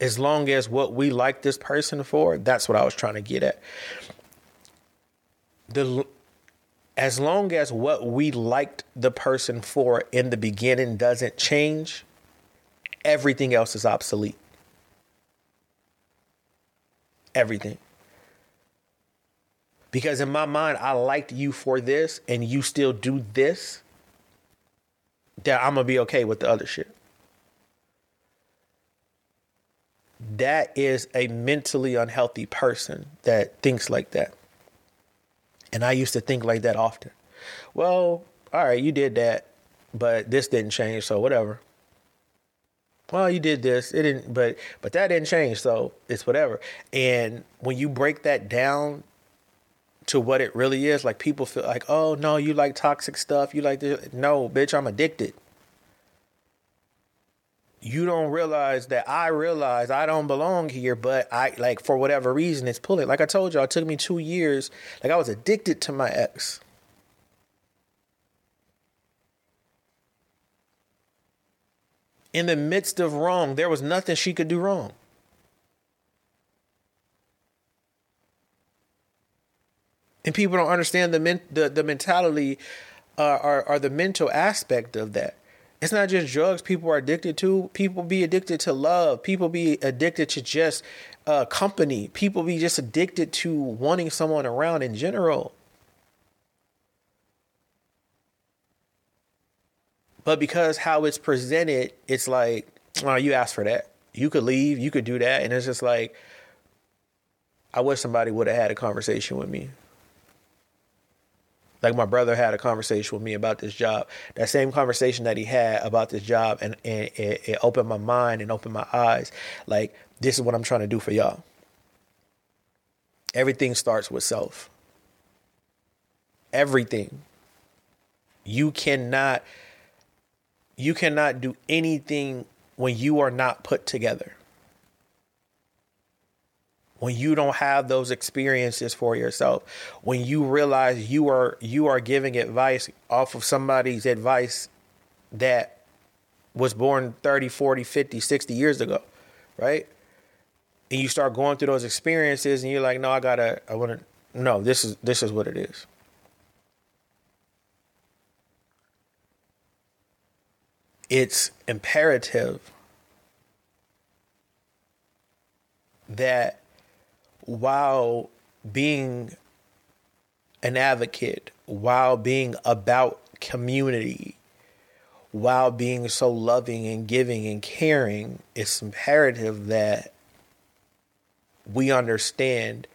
as long as what we like this person for that's what i was trying to get at the as long as what we liked the person for in the beginning doesn't change everything else is obsolete everything because in my mind i liked you for this and you still do this that I'm gonna be okay with the other shit. That is a mentally unhealthy person that thinks like that. And I used to think like that often. Well, all right, you did that, but this didn't change, so whatever. Well, you did this, it didn't, but but that didn't change, so it's whatever. And when you break that down to what it really is. Like people feel like, oh no, you like toxic stuff. You like this. No, bitch, I'm addicted. You don't realize that I realize I don't belong here, but I like for whatever reason it's pulling. Like I told y'all, it took me two years. Like I was addicted to my ex. In the midst of wrong, there was nothing she could do wrong. and people don't understand the men, the, the mentality uh, or, or the mental aspect of that. It's not just drugs people are addicted to. People be addicted to love. People be addicted to just uh, company. People be just addicted to wanting someone around in general. But because how it's presented, it's like, oh, you asked for that. You could leave. You could do that. And it's just like, I wish somebody would have had a conversation with me. Like my brother had a conversation with me about this job. That same conversation that he had about this job, and, and it, it opened my mind and opened my eyes. Like this is what I'm trying to do for y'all. Everything starts with self. Everything. You cannot you cannot do anything when you are not put together when you don't have those experiences for yourself when you realize you are you are giving advice off of somebody's advice that was born 30 40 50 60 years ago right? And you start going through those experiences and you're like no i gotta i want to no this is this is what it is. It's imperative that while being an advocate, while being about community, while being so loving and giving and caring, it's imperative that we understand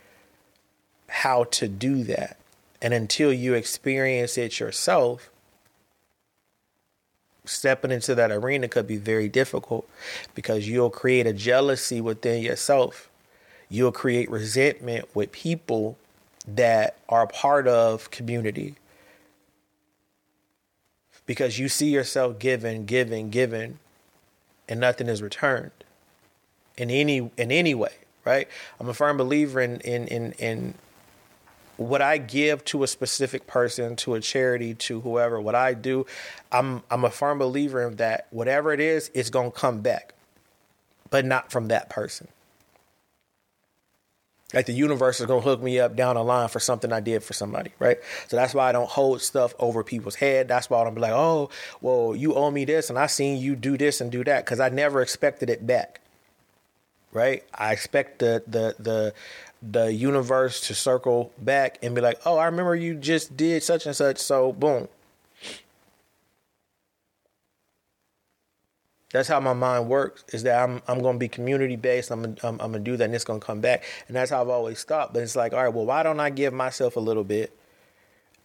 how to do that. And until you experience it yourself, stepping into that arena could be very difficult because you'll create a jealousy within yourself you'll create resentment with people that are part of community because you see yourself giving giving giving and nothing is returned in any in any way right i'm a firm believer in in in, in what I give to a specific person, to a charity, to whoever, what I do, I'm I'm a firm believer in that whatever it is, it's gonna come back. But not from that person. Like the universe is gonna hook me up down the line for something I did for somebody, right? So that's why I don't hold stuff over people's head. That's why I don't be like, oh, well, you owe me this, and I seen you do this and do that, because I never expected it back. Right? I expect the the the the universe to circle back and be like, oh, I remember you just did such and such, so boom, That's how my mind works. Is that I'm I'm going to be community based. I'm I'm, I'm going to do that, and it's going to come back. And that's how I've always thought. But it's like, all right, well, why don't I give myself a little bit,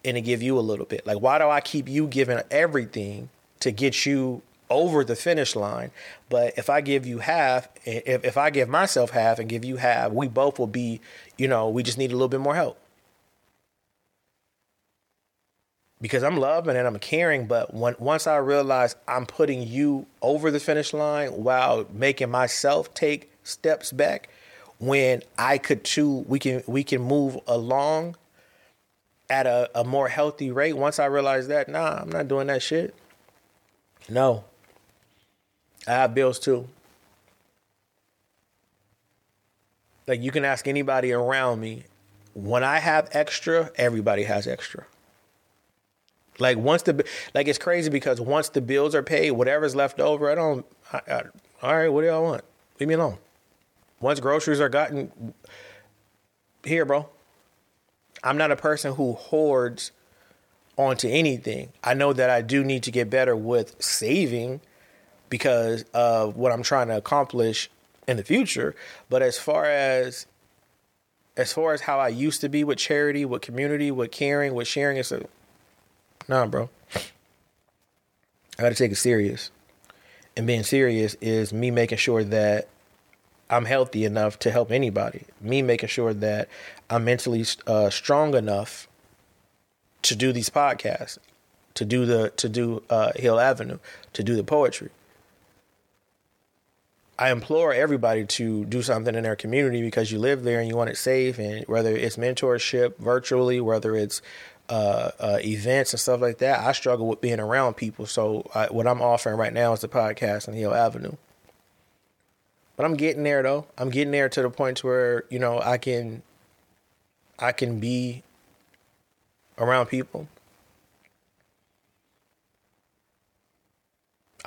and to give you a little bit? Like, why do I keep you giving everything to get you over the finish line? But if I give you half, if if I give myself half and give you half, we both will be, you know, we just need a little bit more help. Because I'm loving and I'm caring. But when, once I realize I'm putting you over the finish line while making myself take steps back, when I could too, we can we can move along at a, a more healthy rate. Once I realize that, nah, I'm not doing that shit. No. I have bills too. Like you can ask anybody around me. When I have extra, everybody has extra. Like once the like it's crazy because once the bills are paid, whatever's left over, I don't. I, I, all right, what do y'all want? Leave me alone. Once groceries are gotten, here, bro. I'm not a person who hoards onto anything. I know that I do need to get better with saving because of what I'm trying to accomplish in the future. But as far as as far as how I used to be with charity, with community, with caring, with sharing, it's a nah, bro. I got to take it serious. And being serious is me making sure that I'm healthy enough to help anybody. Me making sure that I'm mentally uh, strong enough to do these podcasts, to do the to do uh, Hill Avenue, to do the poetry. I implore everybody to do something in their community because you live there and you want it safe. And whether it's mentorship virtually, whether it's uh, uh, events and stuff like that, I struggle with being around people. So I, what I'm offering right now is the podcast on Hill Avenue. But I'm getting there though. I'm getting there to the point where you know I can, I can be around people.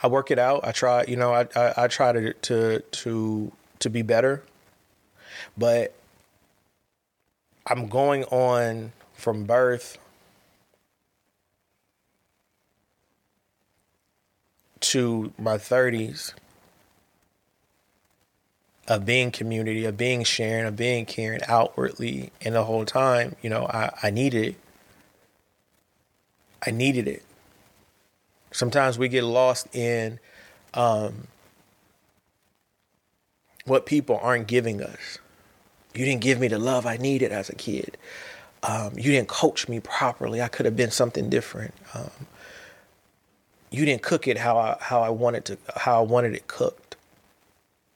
I work it out. I try, you know, I, I, I try to to to to be better, but I'm going on from birth to my 30s of being community, of being sharing, of being caring outwardly. And the whole time, you know, I, I needed it. I needed it. Sometimes we get lost in um, what people aren't giving us. You didn't give me the love I needed as a kid. Um, you didn't coach me properly. I could have been something different. Um, you didn't cook it how I how I wanted to how I wanted it cooked.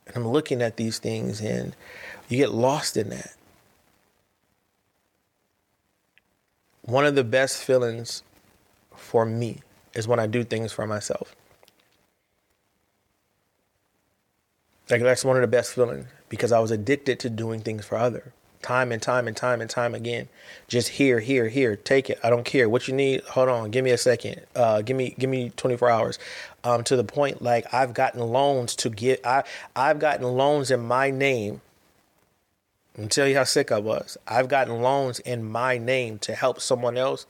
And I'm looking at these things and you get lost in that. One of the best feelings for me is when I do things for myself. Like that's one of the best feelings because I was addicted to doing things for other time and time and time and time again. Just here, here, here, take it. I don't care what you need. Hold on, give me a second. Uh, give me, give me 24 hours. Um, to the point like I've gotten loans to get. I I've gotten loans in my name. I'll tell you how sick I was. I've gotten loans in my name to help someone else,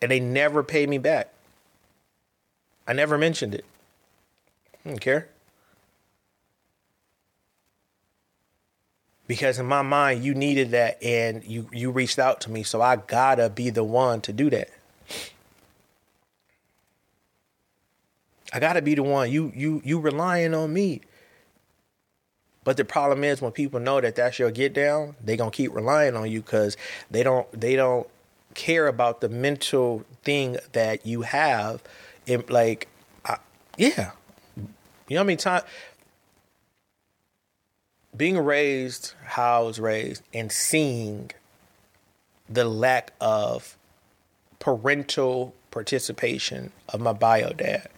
and they never paid me back. I never mentioned it. I don't care. Because in my mind, you needed that and you, you reached out to me. So I gotta be the one to do that. I gotta be the one. You you you relying on me. But the problem is when people know that that's your get down, they gonna keep relying on you because they don't they don't care about the mental thing that you have. In, like, I, yeah, you know how many times being raised how I was raised and seeing the lack of parental participation of my bio dad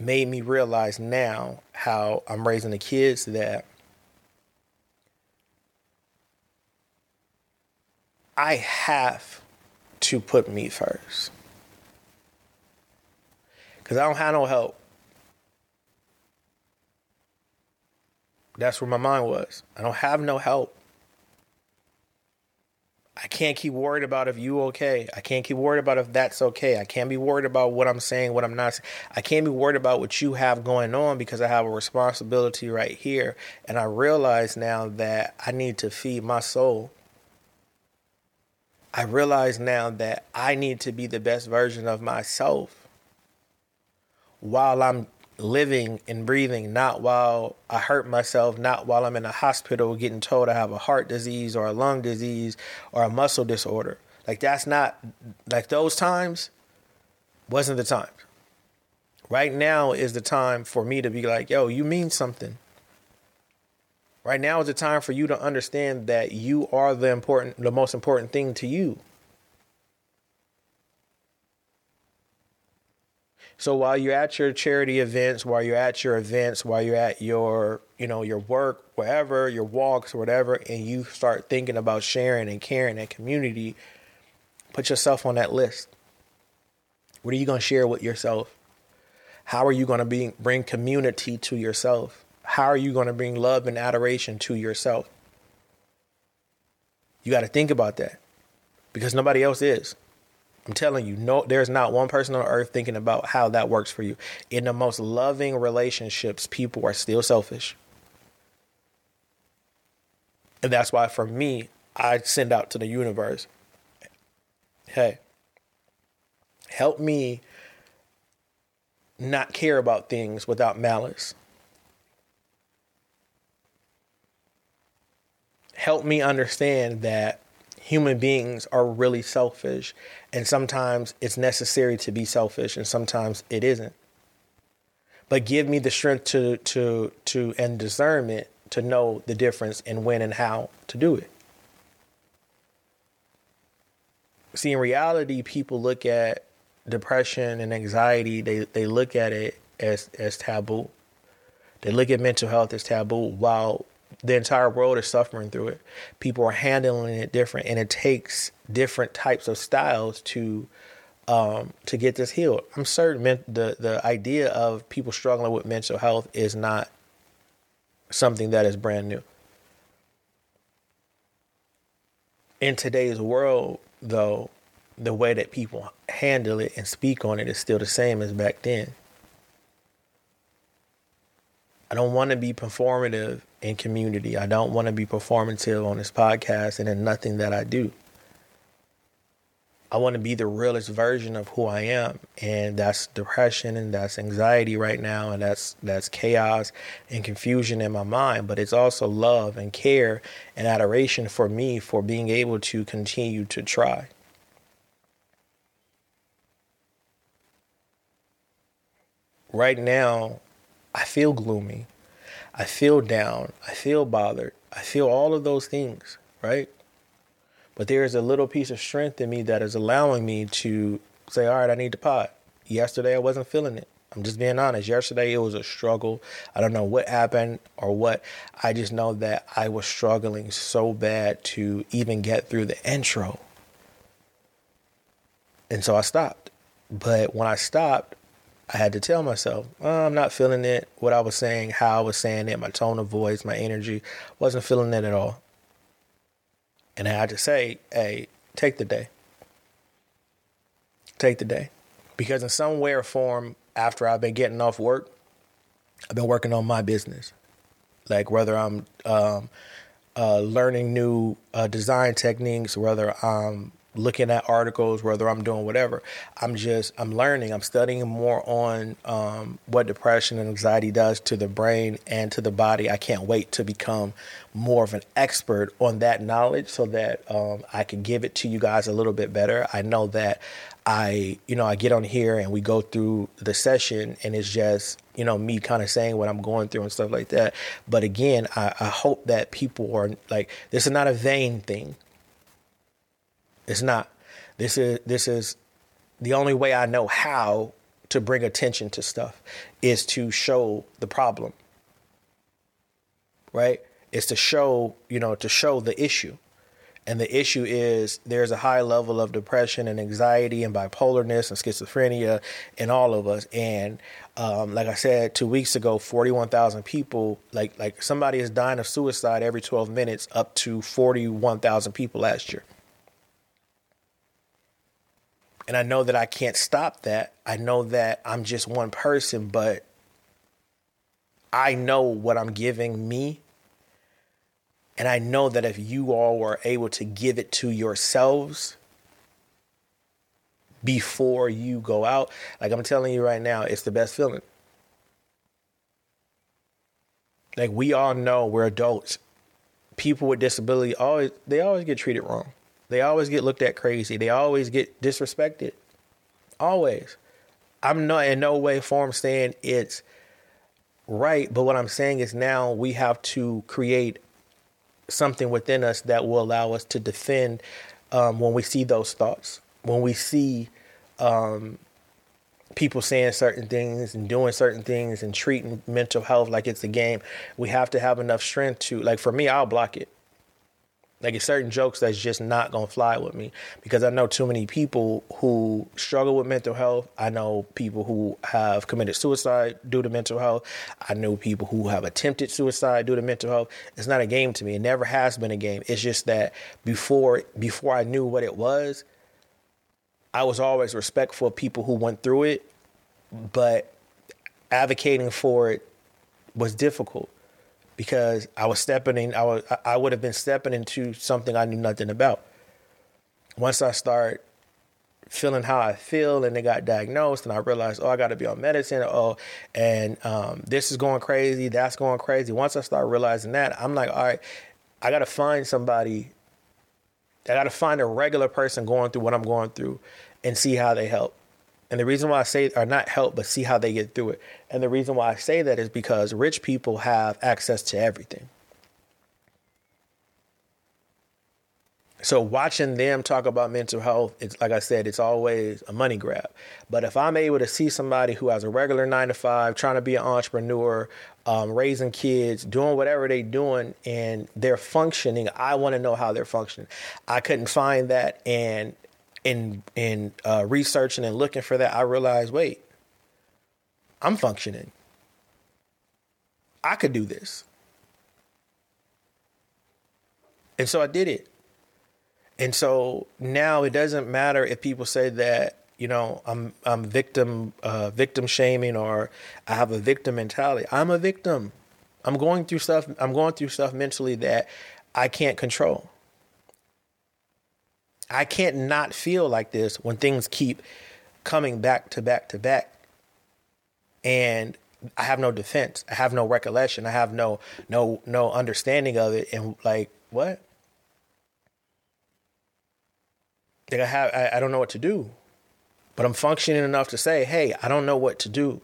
made me realize now how I'm raising the kids that I have to put me first. Because I don't have no help. That's where my mind was. I don't have no help. I can't keep worried about if you okay. I can't keep worried about if that's okay. I can't be worried about what I'm saying, what I'm not saying. I can't be worried about what you have going on because I have a responsibility right here. And I realize now that I need to feed my soul. I realize now that I need to be the best version of myself while I'm living and breathing, not while I hurt myself, not while I'm in a hospital getting told I have a heart disease or a lung disease or a muscle disorder. Like that's not like those times wasn't the time. Right now is the time for me to be like, yo, you mean something. Right now is the time for you to understand that you are the important the most important thing to you. So while you're at your charity events, while you're at your events, while you're at your, you know, your work, wherever, your walks, whatever, and you start thinking about sharing and caring and community, put yourself on that list. What are you going to share with yourself? How are you going to be, bring community to yourself? How are you going to bring love and adoration to yourself? You got to think about that because nobody else is. I'm telling you, no, there's not one person on earth thinking about how that works for you. In the most loving relationships, people are still selfish. And that's why for me, I send out to the universe hey, help me not care about things without malice. Help me understand that human beings are really selfish and sometimes it's necessary to be selfish and sometimes it isn't. But give me the strength to to to and discernment to know the difference and when and how to do it. See in reality people look at depression and anxiety they they look at it as as taboo. They look at mental health as taboo while the entire world is suffering through it. People are handling it different, and it takes different types of styles to um, to get this healed. I'm certain the the idea of people struggling with mental health is not something that is brand new. In today's world, though, the way that people handle it and speak on it is still the same as back then. I don't want to be performative in community. I don't want to be performative on this podcast and in nothing that I do. I want to be the realest version of who I am, and that's depression and that's anxiety right now, and that's that's chaos and confusion in my mind. But it's also love and care and adoration for me for being able to continue to try. Right now, I feel gloomy. I feel down. I feel bothered. I feel all of those things, right? But there is a little piece of strength in me that is allowing me to say, all right, I need to pot. Yesterday, I wasn't feeling it. I'm just being honest. Yesterday, it was a struggle. I don't know what happened or what. I just know that I was struggling so bad to even get through the intro. And so I stopped. But when I stopped, I had to tell myself, oh, I'm not feeling it. What I was saying, how I was saying it, my tone of voice, my energy, wasn't feeling it at all. And I had to say, hey, take the day. Take the day. Because in some way or form, after I've been getting off work, I've been working on my business. Like whether I'm um, uh, learning new uh, design techniques, whether I'm looking at articles, whether I'm doing whatever. I'm just I'm learning. I'm studying more on um, what depression and anxiety does to the brain and to the body. I can't wait to become more of an expert on that knowledge so that um, I can give it to you guys a little bit better. I know that I you know I get on here and we go through the session and it's just you know me kind of saying what I'm going through and stuff like that. But again, I, I hope that people are like this is not a vain thing it's not. This is this is the only way I know how to bring attention to stuff is to show the problem. Right? Is to show, you know, to show the issue. And the issue is there's a high level of depression and anxiety and bipolarness and schizophrenia in all of us. And um, like I said two weeks ago, 41,000 people, like like somebody is dying of suicide every 12 minutes, up to 41,000 people last year. And I know that I can't stop that. I know that I'm just one person, but I know what I'm giving me. And I know that if you all were able to give it to yourselves before you go out, like I'm telling you right now, it's the best feeling. Like we all know we're adults. People with disability always they always get treated wrong. They always get looked at crazy. They always get disrespected. Always. I'm not in no way, form saying it's right, but what I'm saying is now we have to create something within us that will allow us to defend um, when we see those thoughts, when we see um, people saying certain things and doing certain things and treating mental health like it's a game. We have to have enough strength to like for me, I'll block it. Like it's certain jokes that's just not gonna fly with me because I know too many people who struggle with mental health. I know people who have committed suicide due to mental health. I know people who have attempted suicide due to mental health. It's not a game to me. It never has been a game. It's just that before before I knew what it was, I was always respectful of people who went through it, but advocating for it was difficult because I was stepping in. I was I would have been stepping into something I knew nothing about. Once I start feeling how I feel, and they got diagnosed, and I realized, oh, I got to be on medicine. Oh, and um, this is going crazy. That's going crazy. Once I start realizing that, I'm like, all right, I got to find somebody. I got to find a regular person going through what I'm going through, and see how they help. And the reason why I say, or not help, but see how they get through it. And the reason why I say that is because rich people have access to everything. So watching them talk about mental health, it's like I said, it's always a money grab. But if I'm able to see somebody who has a regular nine to five, trying to be an entrepreneur, um, raising kids, doing whatever they're doing, and they're functioning, I want to know how they're functioning. I couldn't find that, and in in uh, researching and looking for that, I realized, wait, I'm functioning. I could do this. And so I did it. And so now it doesn't matter if people say that, you know, I'm I'm victim uh, victim shaming or I have a victim mentality. I'm a victim. I'm going through stuff I'm going through stuff mentally that I can't control. I can't not feel like this when things keep coming back to back to back. And I have no defense. I have no recollection. I have no no no understanding of it. And like what? Like I have I, I don't know what to do. But I'm functioning enough to say, hey, I don't know what to do.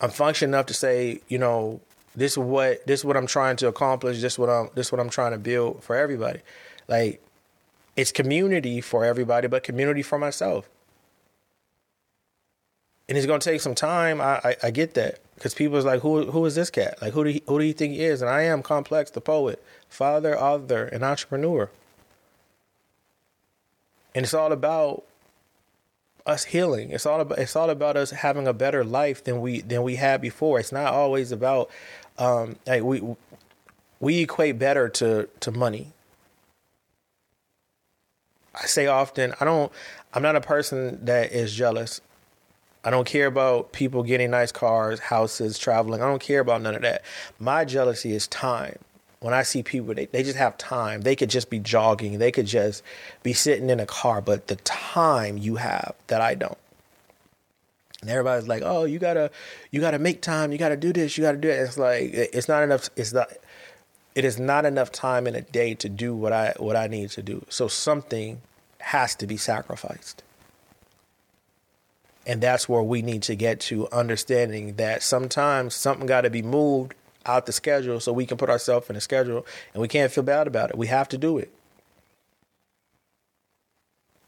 I'm functioning enough to say, you know, this is what this is what I'm trying to accomplish. This is what I'm this is what I'm trying to build for everybody. Like it's community for everybody, but community for myself. And it's gonna take some time. I I, I get that because people people's like, who who is this cat? Like who do he, who do you think he is? And I am complex, the poet, father, author, and entrepreneur. And it's all about us healing. It's all about it's all about us having a better life than we than we had before. It's not always about um like we we equate better to to money. I say often, I don't, I'm not a person that is jealous. I don't care about people getting nice cars, houses, traveling. I don't care about none of that. My jealousy is time. When I see people, they, they just have time. They could just be jogging. They could just be sitting in a car, but the time you have that I don't. And everybody's like, "Oh, you gotta, you gotta make time. You gotta do this. You gotta do it." It's like it's not enough. It's not it is not enough time in a day to do what I what I need to do. So something has to be sacrificed. And that's where we need to get to understanding that sometimes something got to be moved out the schedule so we can put ourselves in a schedule and we can't feel bad about it. We have to do it.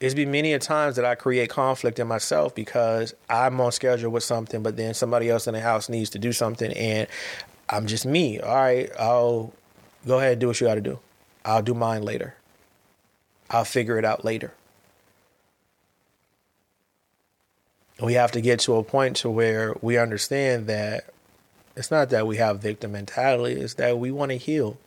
It's been many a times that I create conflict in myself because I'm on schedule with something, but then somebody else in the house needs to do something and I'm just me. All right, I'll Go ahead and do what you got to do. I'll do mine later. I'll figure it out later. We have to get to a point to where we understand that it's not that we have victim mentality, it's that we want to heal.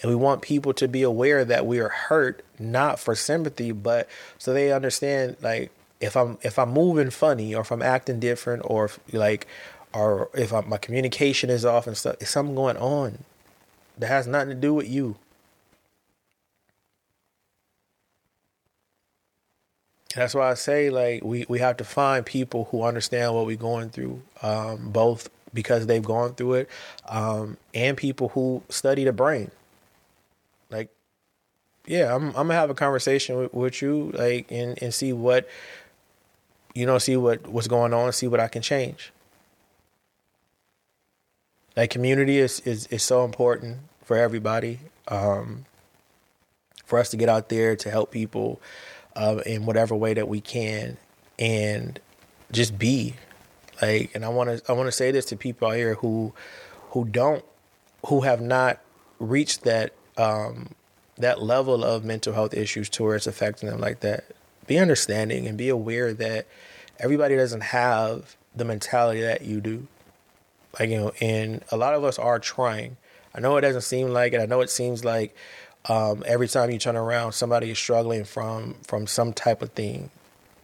And we want people to be aware that we are hurt, not for sympathy, but so they understand like if I'm if I'm moving funny or if I'm acting different or if, like or if I'm, my communication is off and stuff, is something going on that has nothing to do with you. That's why I say like we, we have to find people who understand what we're going through, um, both because they've gone through it, um, and people who study the brain. Like, yeah, I'm I'm gonna have a conversation with, with you, like, and and see what, you know, see what what's going on, see what I can change. Like community is, is, is so important for everybody. Um, for us to get out there to help people uh, in whatever way that we can. and just be like and I want to I want to say this to people out here who who don't who have not reached that um that level of mental health issues to where it's affecting them like that. Be understanding and be aware that everybody doesn't have the mentality that you do. Like you know, and a lot of us are trying. I know it doesn't seem like it. I know it seems like um, every time you turn around, somebody is struggling from from some type of thing.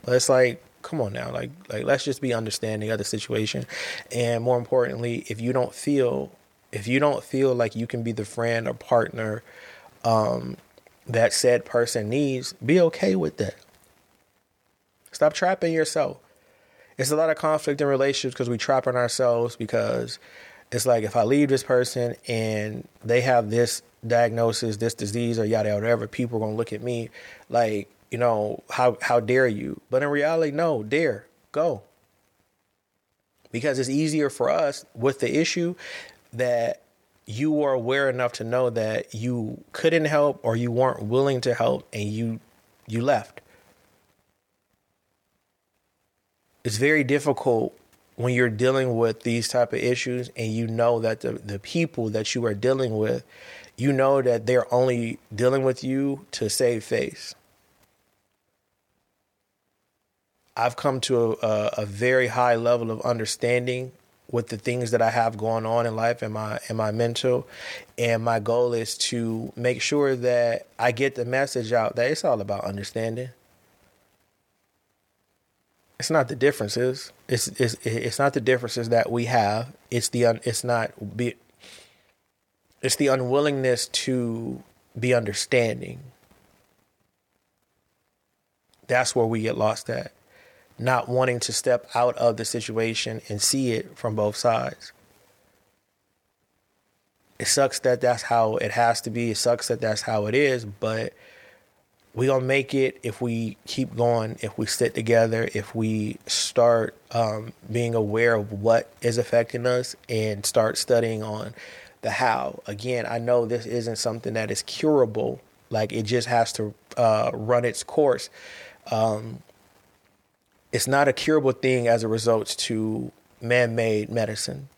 But it's like, come on now, like like let's just be understanding of the situation, and more importantly, if you don't feel if you don't feel like you can be the friend or partner um, that said person needs, be okay with that. Stop trapping yourself. It's a lot of conflict in relationships because we trap on ourselves because it's like if I leave this person and they have this diagnosis, this disease, or yada yada whatever, people are gonna look at me like, you know, how how dare you? But in reality, no, dare, go. Because it's easier for us with the issue that you were aware enough to know that you couldn't help or you weren't willing to help and you you left. It's very difficult when you're dealing with these type of issues and you know that the, the people that you are dealing with you know that they're only dealing with you to save face. I've come to a, a, very high level of understanding with the things that i have going on in life and my and my mental. And my goal is to make sure that i get the message out that it's all about understanding it's not the differences. It's it's it's not the differences that we have. It's the un, it's not be. It's the unwillingness to be understanding. That's where we get lost at. Not wanting to step out of the situation and see it from both sides. It sucks that that's how it has to be. It sucks that that's how it is, but we gonna make it if we keep going, if we sit together, if we start um, being aware of what is affecting us and start studying on the how. Again, I know this isn't something that is curable. Like it just has to uh, run its course. Um, it's not a curable thing as a result to man-made medicine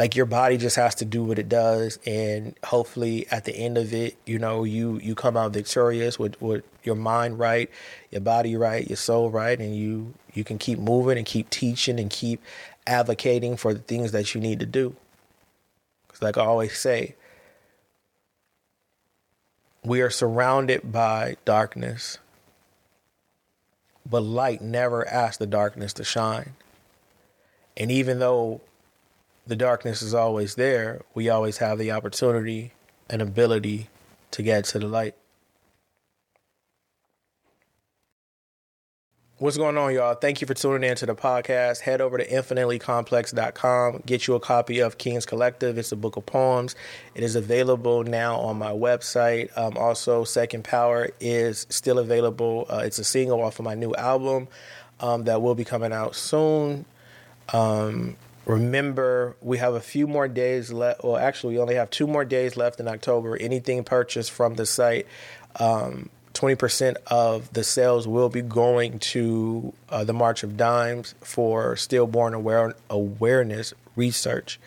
like your body just has to do what it does and hopefully at the end of it you know you you come out victorious with with your mind right your body right your soul right and you you can keep moving and keep teaching and keep advocating for the things that you need to do. Because like i always say we are surrounded by darkness but light never asks the darkness to shine. And even though the darkness is always there, we always have the opportunity and ability to get to the light. What's going on, y'all? Thank you for tuning in to the podcast. Head over to infinitelycomplex.com. Get you a copy of King's Collective. It's a book of poems. It is available now on my website. Um, also, Second Power is still available. Uh, it's a single off of my new album um, that will be coming out soon. Um, Remember, we have a few more days left. Well, actually, we only have two more days left in October. Anything purchased from the site, um, 20% of the sales will be going to uh, the March of Dimes for stillborn aware- awareness research.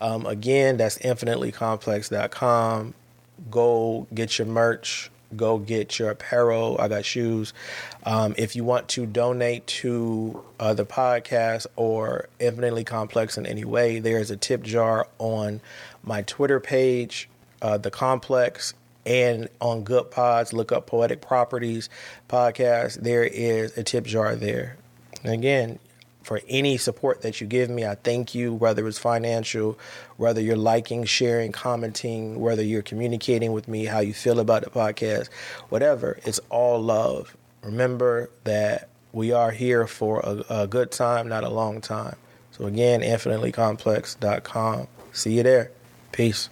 Um, again, that's infinitelycomplex.com. Go get your merch go get your apparel. I got shoes. Um, if you want to donate to uh, the podcast or Infinitely Complex in any way, there's a tip jar on my Twitter page, uh, The Complex, and on Goodpods. Look up Poetic Properties podcast. There is a tip jar there. And again, for any support that you give me. I thank you, whether it's financial, whether you're liking, sharing, commenting, whether you're communicating with me how you feel about the podcast, whatever. It's all love. Remember that we are here for a, a good time, not a long time. So, again, infinitelycomplex.com. See you there. Peace.